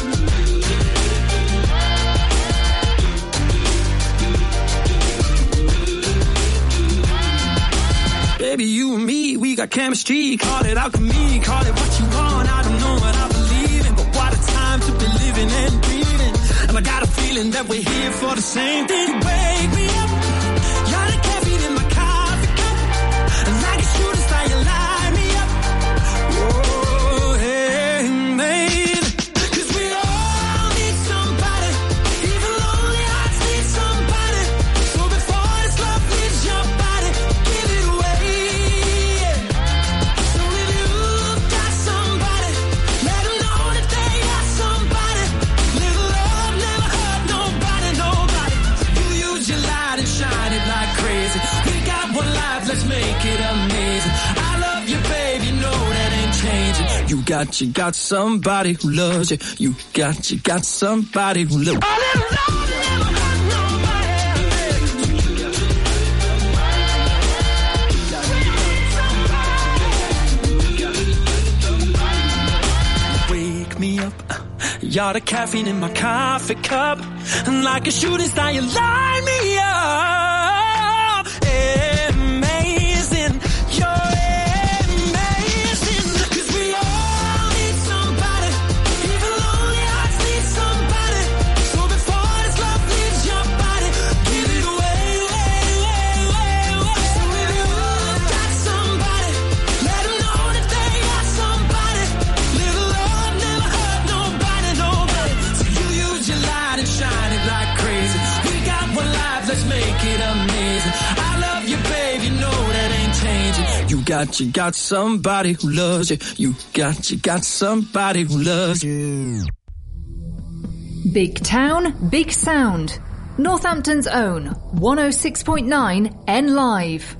Baby, you and me, we got chemistry. Call it alchemy, call it what you want. I don't know what I believe in, but what a time to be living and breathing. And I got a feeling that we're here for the same thing. Wake me up. got, you got somebody who loves you. You got, you got somebody who loves you. Y'all, the caffeine in my coffee cup. And like a shooting star, you lie. got, you got somebody who loves you. You got, you got somebody who loves you. Big Town, Big Sound. Northampton's own 106.9 N Live.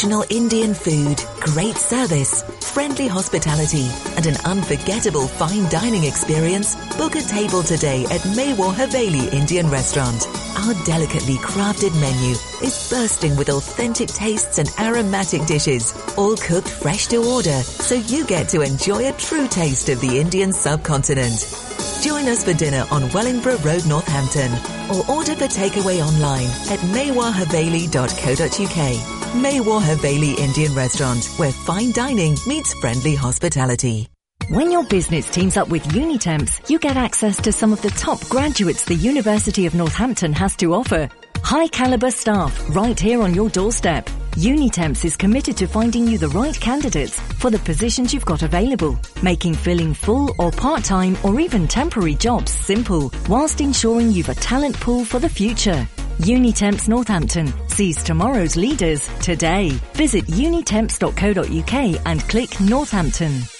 Exceptional Indian food, great service, friendly hospitality, and an unforgettable fine dining experience, book a table today at Mewar Haveli Indian Restaurant. Our delicately crafted menu is bursting with authentic tastes and aromatic dishes, all cooked fresh to order, so you get to enjoy a true taste of the Indian subcontinent. Join us for dinner on Wellingborough Road, Northampton, or order for takeaway online at mewarhaveli.co.uk. Mewar Haveli Indian Restaurant, where fine dining meets friendly hospitality. When your business teams up with Unitemps, you get access to some of the top graduates the University of Northampton has to offer. High caliber staff right here on your doorstep. Unitemps is committed to finding you the right candidates for the positions you've got available, making filling full or part-time or even temporary jobs simple, whilst ensuring you've a talent pool for the future. Unitemps Northampton sees tomorrow's leaders today. Visit unitemps.co.uk and click Northampton.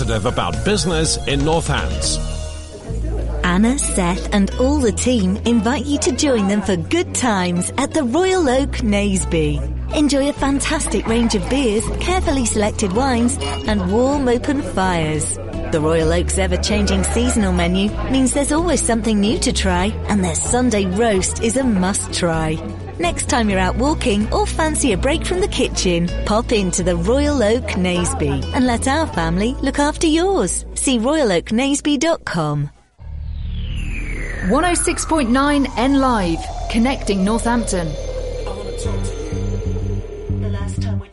About business in Northants. Anna, Seth, and all the team invite you to join them for good times at the Royal Oak Naseby. Enjoy a fantastic range of beers, carefully selected wines, and warm open fires. The Royal Oak's ever-changing seasonal menu means there's always something new to try, and their Sunday roast is a must-try. Next time you're out walking or fancy a break from the kitchen, pop into the Royal Oak Naseby and let our family look after yours. See royaloaknaseby.com. 106.9 N Live, connecting Northampton.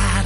a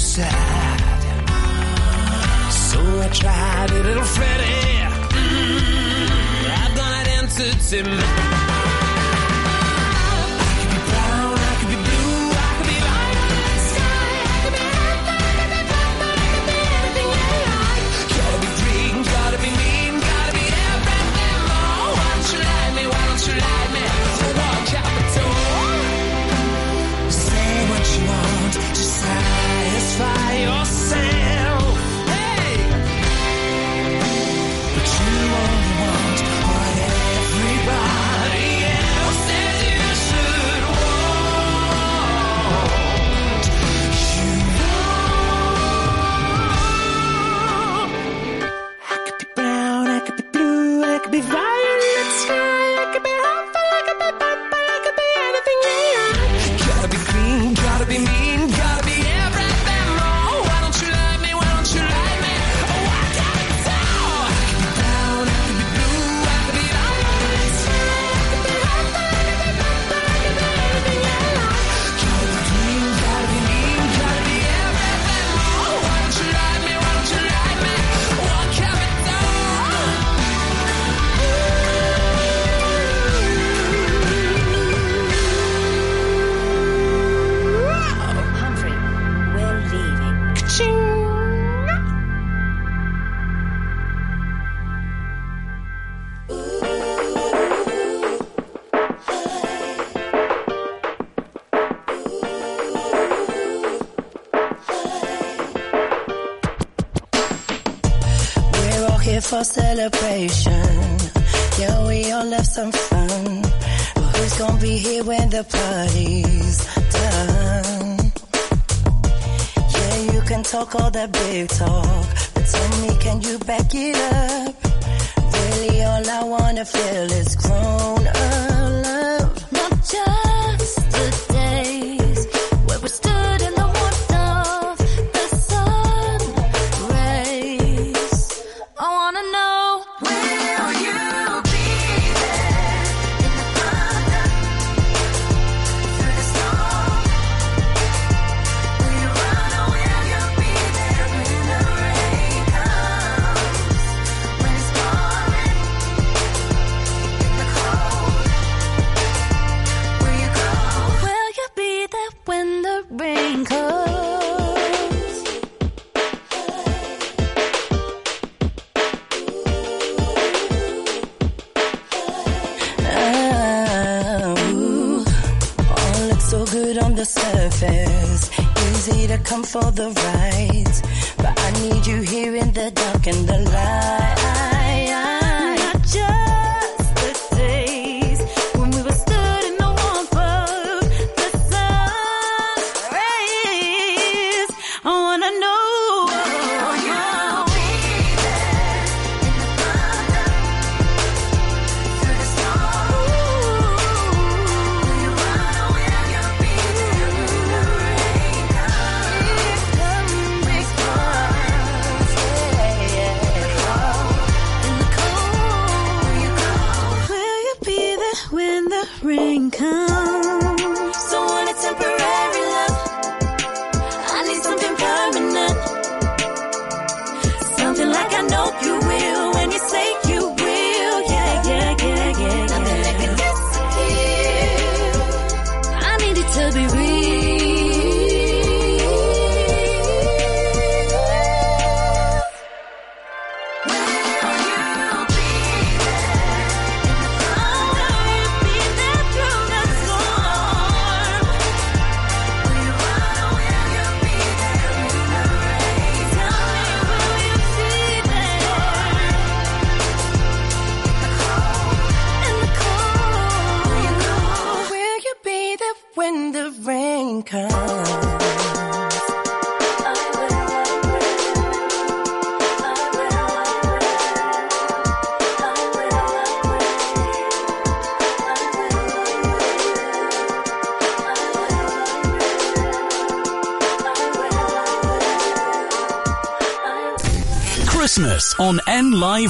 Sad. So I tried a little Freddie. Mm, I've done it entertainment. Gotta talk all that big talk, but tell me, can you back it up? Really, all I wanna feel is for the ride. But I need you here in the dark and the light.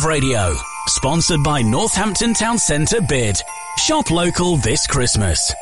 Live Radio. Sponsored by Northampton Town Centre Bid. Shop local this Christmas.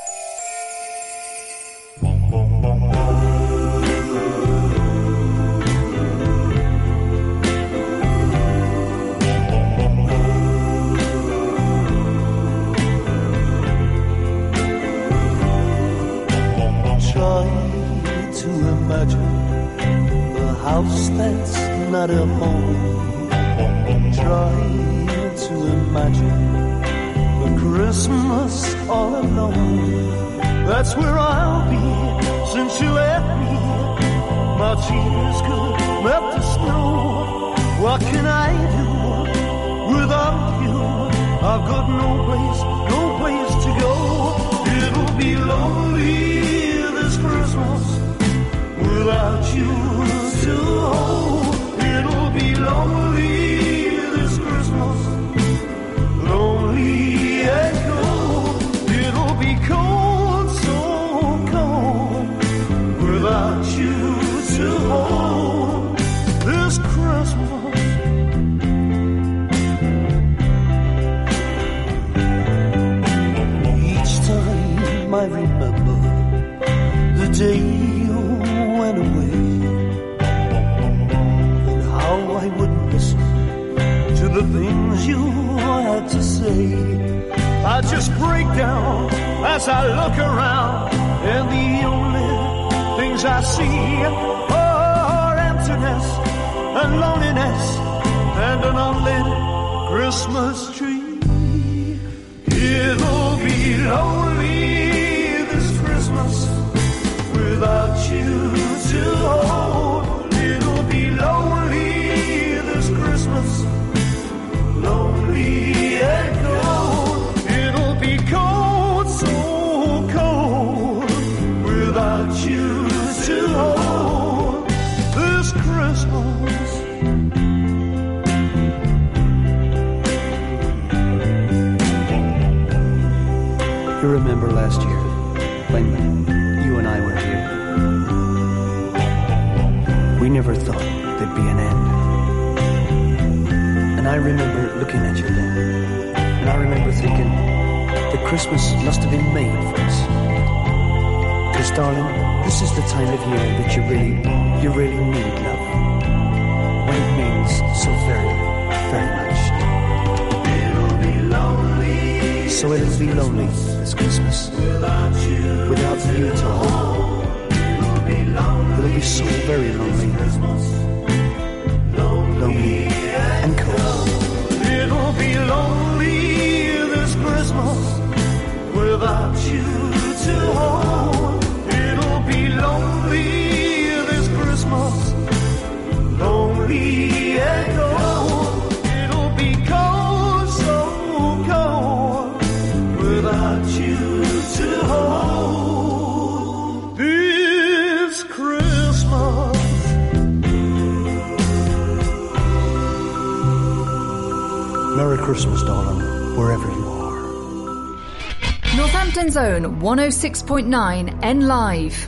things I see are emptiness and loneliness and an unlit Christmas tree. It'll be lonely. I remember looking at you then, and I remember thinking that Christmas must have been made for us. Because, darling, this is the time of year that you really, you really need love. When it means so very, very much. It'll be lonely. So it'll be lonely this Christmas. Without you, without you to hold. It'll be so very lonely. Lonely and cold be lonely this Christmas without you to hold. Christmas, darling, wherever you are. Northampton Zone 106.9 N Live.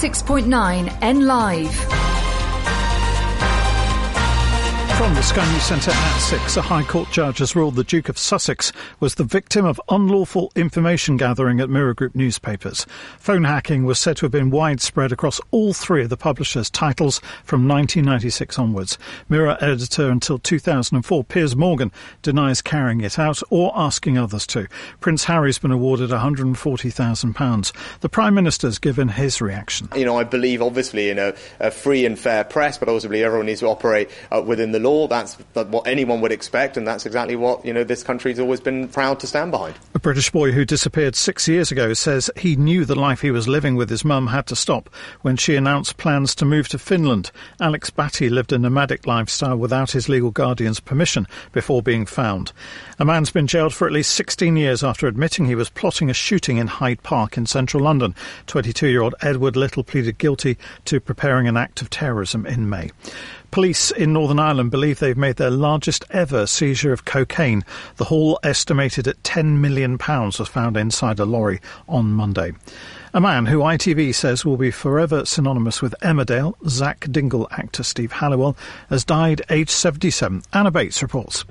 106.9 N Live. Sky News Centre at 6, a High Court judge has ruled the Duke of Sussex was the victim of unlawful information gathering at Mirror Group newspapers. Phone hacking was said to have been widespread across all three of the publisher's titles from 1996 onwards. Mirror editor until 2004, Piers Morgan, denies carrying it out or asking others to. Prince Harry's been awarded £140,000. The Prime Minister's given his reaction. You know, I believe obviously in a, a free and fair press, but obviously everyone needs to operate uh, within the law. That's what anyone would expect, and that's exactly what you know this country's always been proud to stand behind. A British boy who disappeared six years ago says he knew the life he was living with his mum had to stop when she announced plans to move to Finland. Alex Batty lived a nomadic lifestyle without his legal guardian's permission before being found. A man's been jailed for at least 16 years after admitting he was plotting a shooting in Hyde Park in central London. 22 year old Edward Little pleaded guilty to preparing an act of terrorism in May. Police in Northern Ireland believe they've made their largest ever seizure of cocaine. The haul, estimated at £10 million, was found inside a lorry on Monday. A man who ITV says will be forever synonymous with Emmerdale, Zak Dingle actor Steve Halliwell, has died aged 77. Anna Bates reports.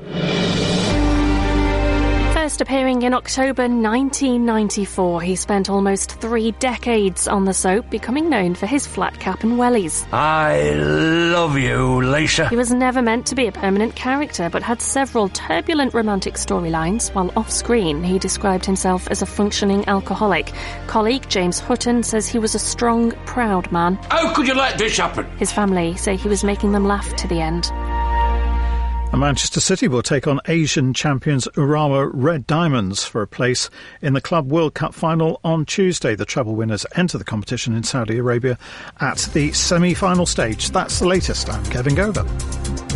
First appearing in October 1994, he spent almost three decades on the soap, becoming known for his flat cap and wellies. I love you, Lisa. He was never meant to be a permanent character, but had several turbulent romantic storylines, while off screen he described himself as a functioning alcoholic. Colleague James Hooton says he was a strong, proud man. How could you let this happen? His family say he was making them laugh to the end. And Manchester City will take on Asian champions Urawa Red Diamonds for a place in the Club World Cup final on Tuesday. The treble winners enter the competition in Saudi Arabia at the semi final stage. That's the latest. I'm Kevin Gover.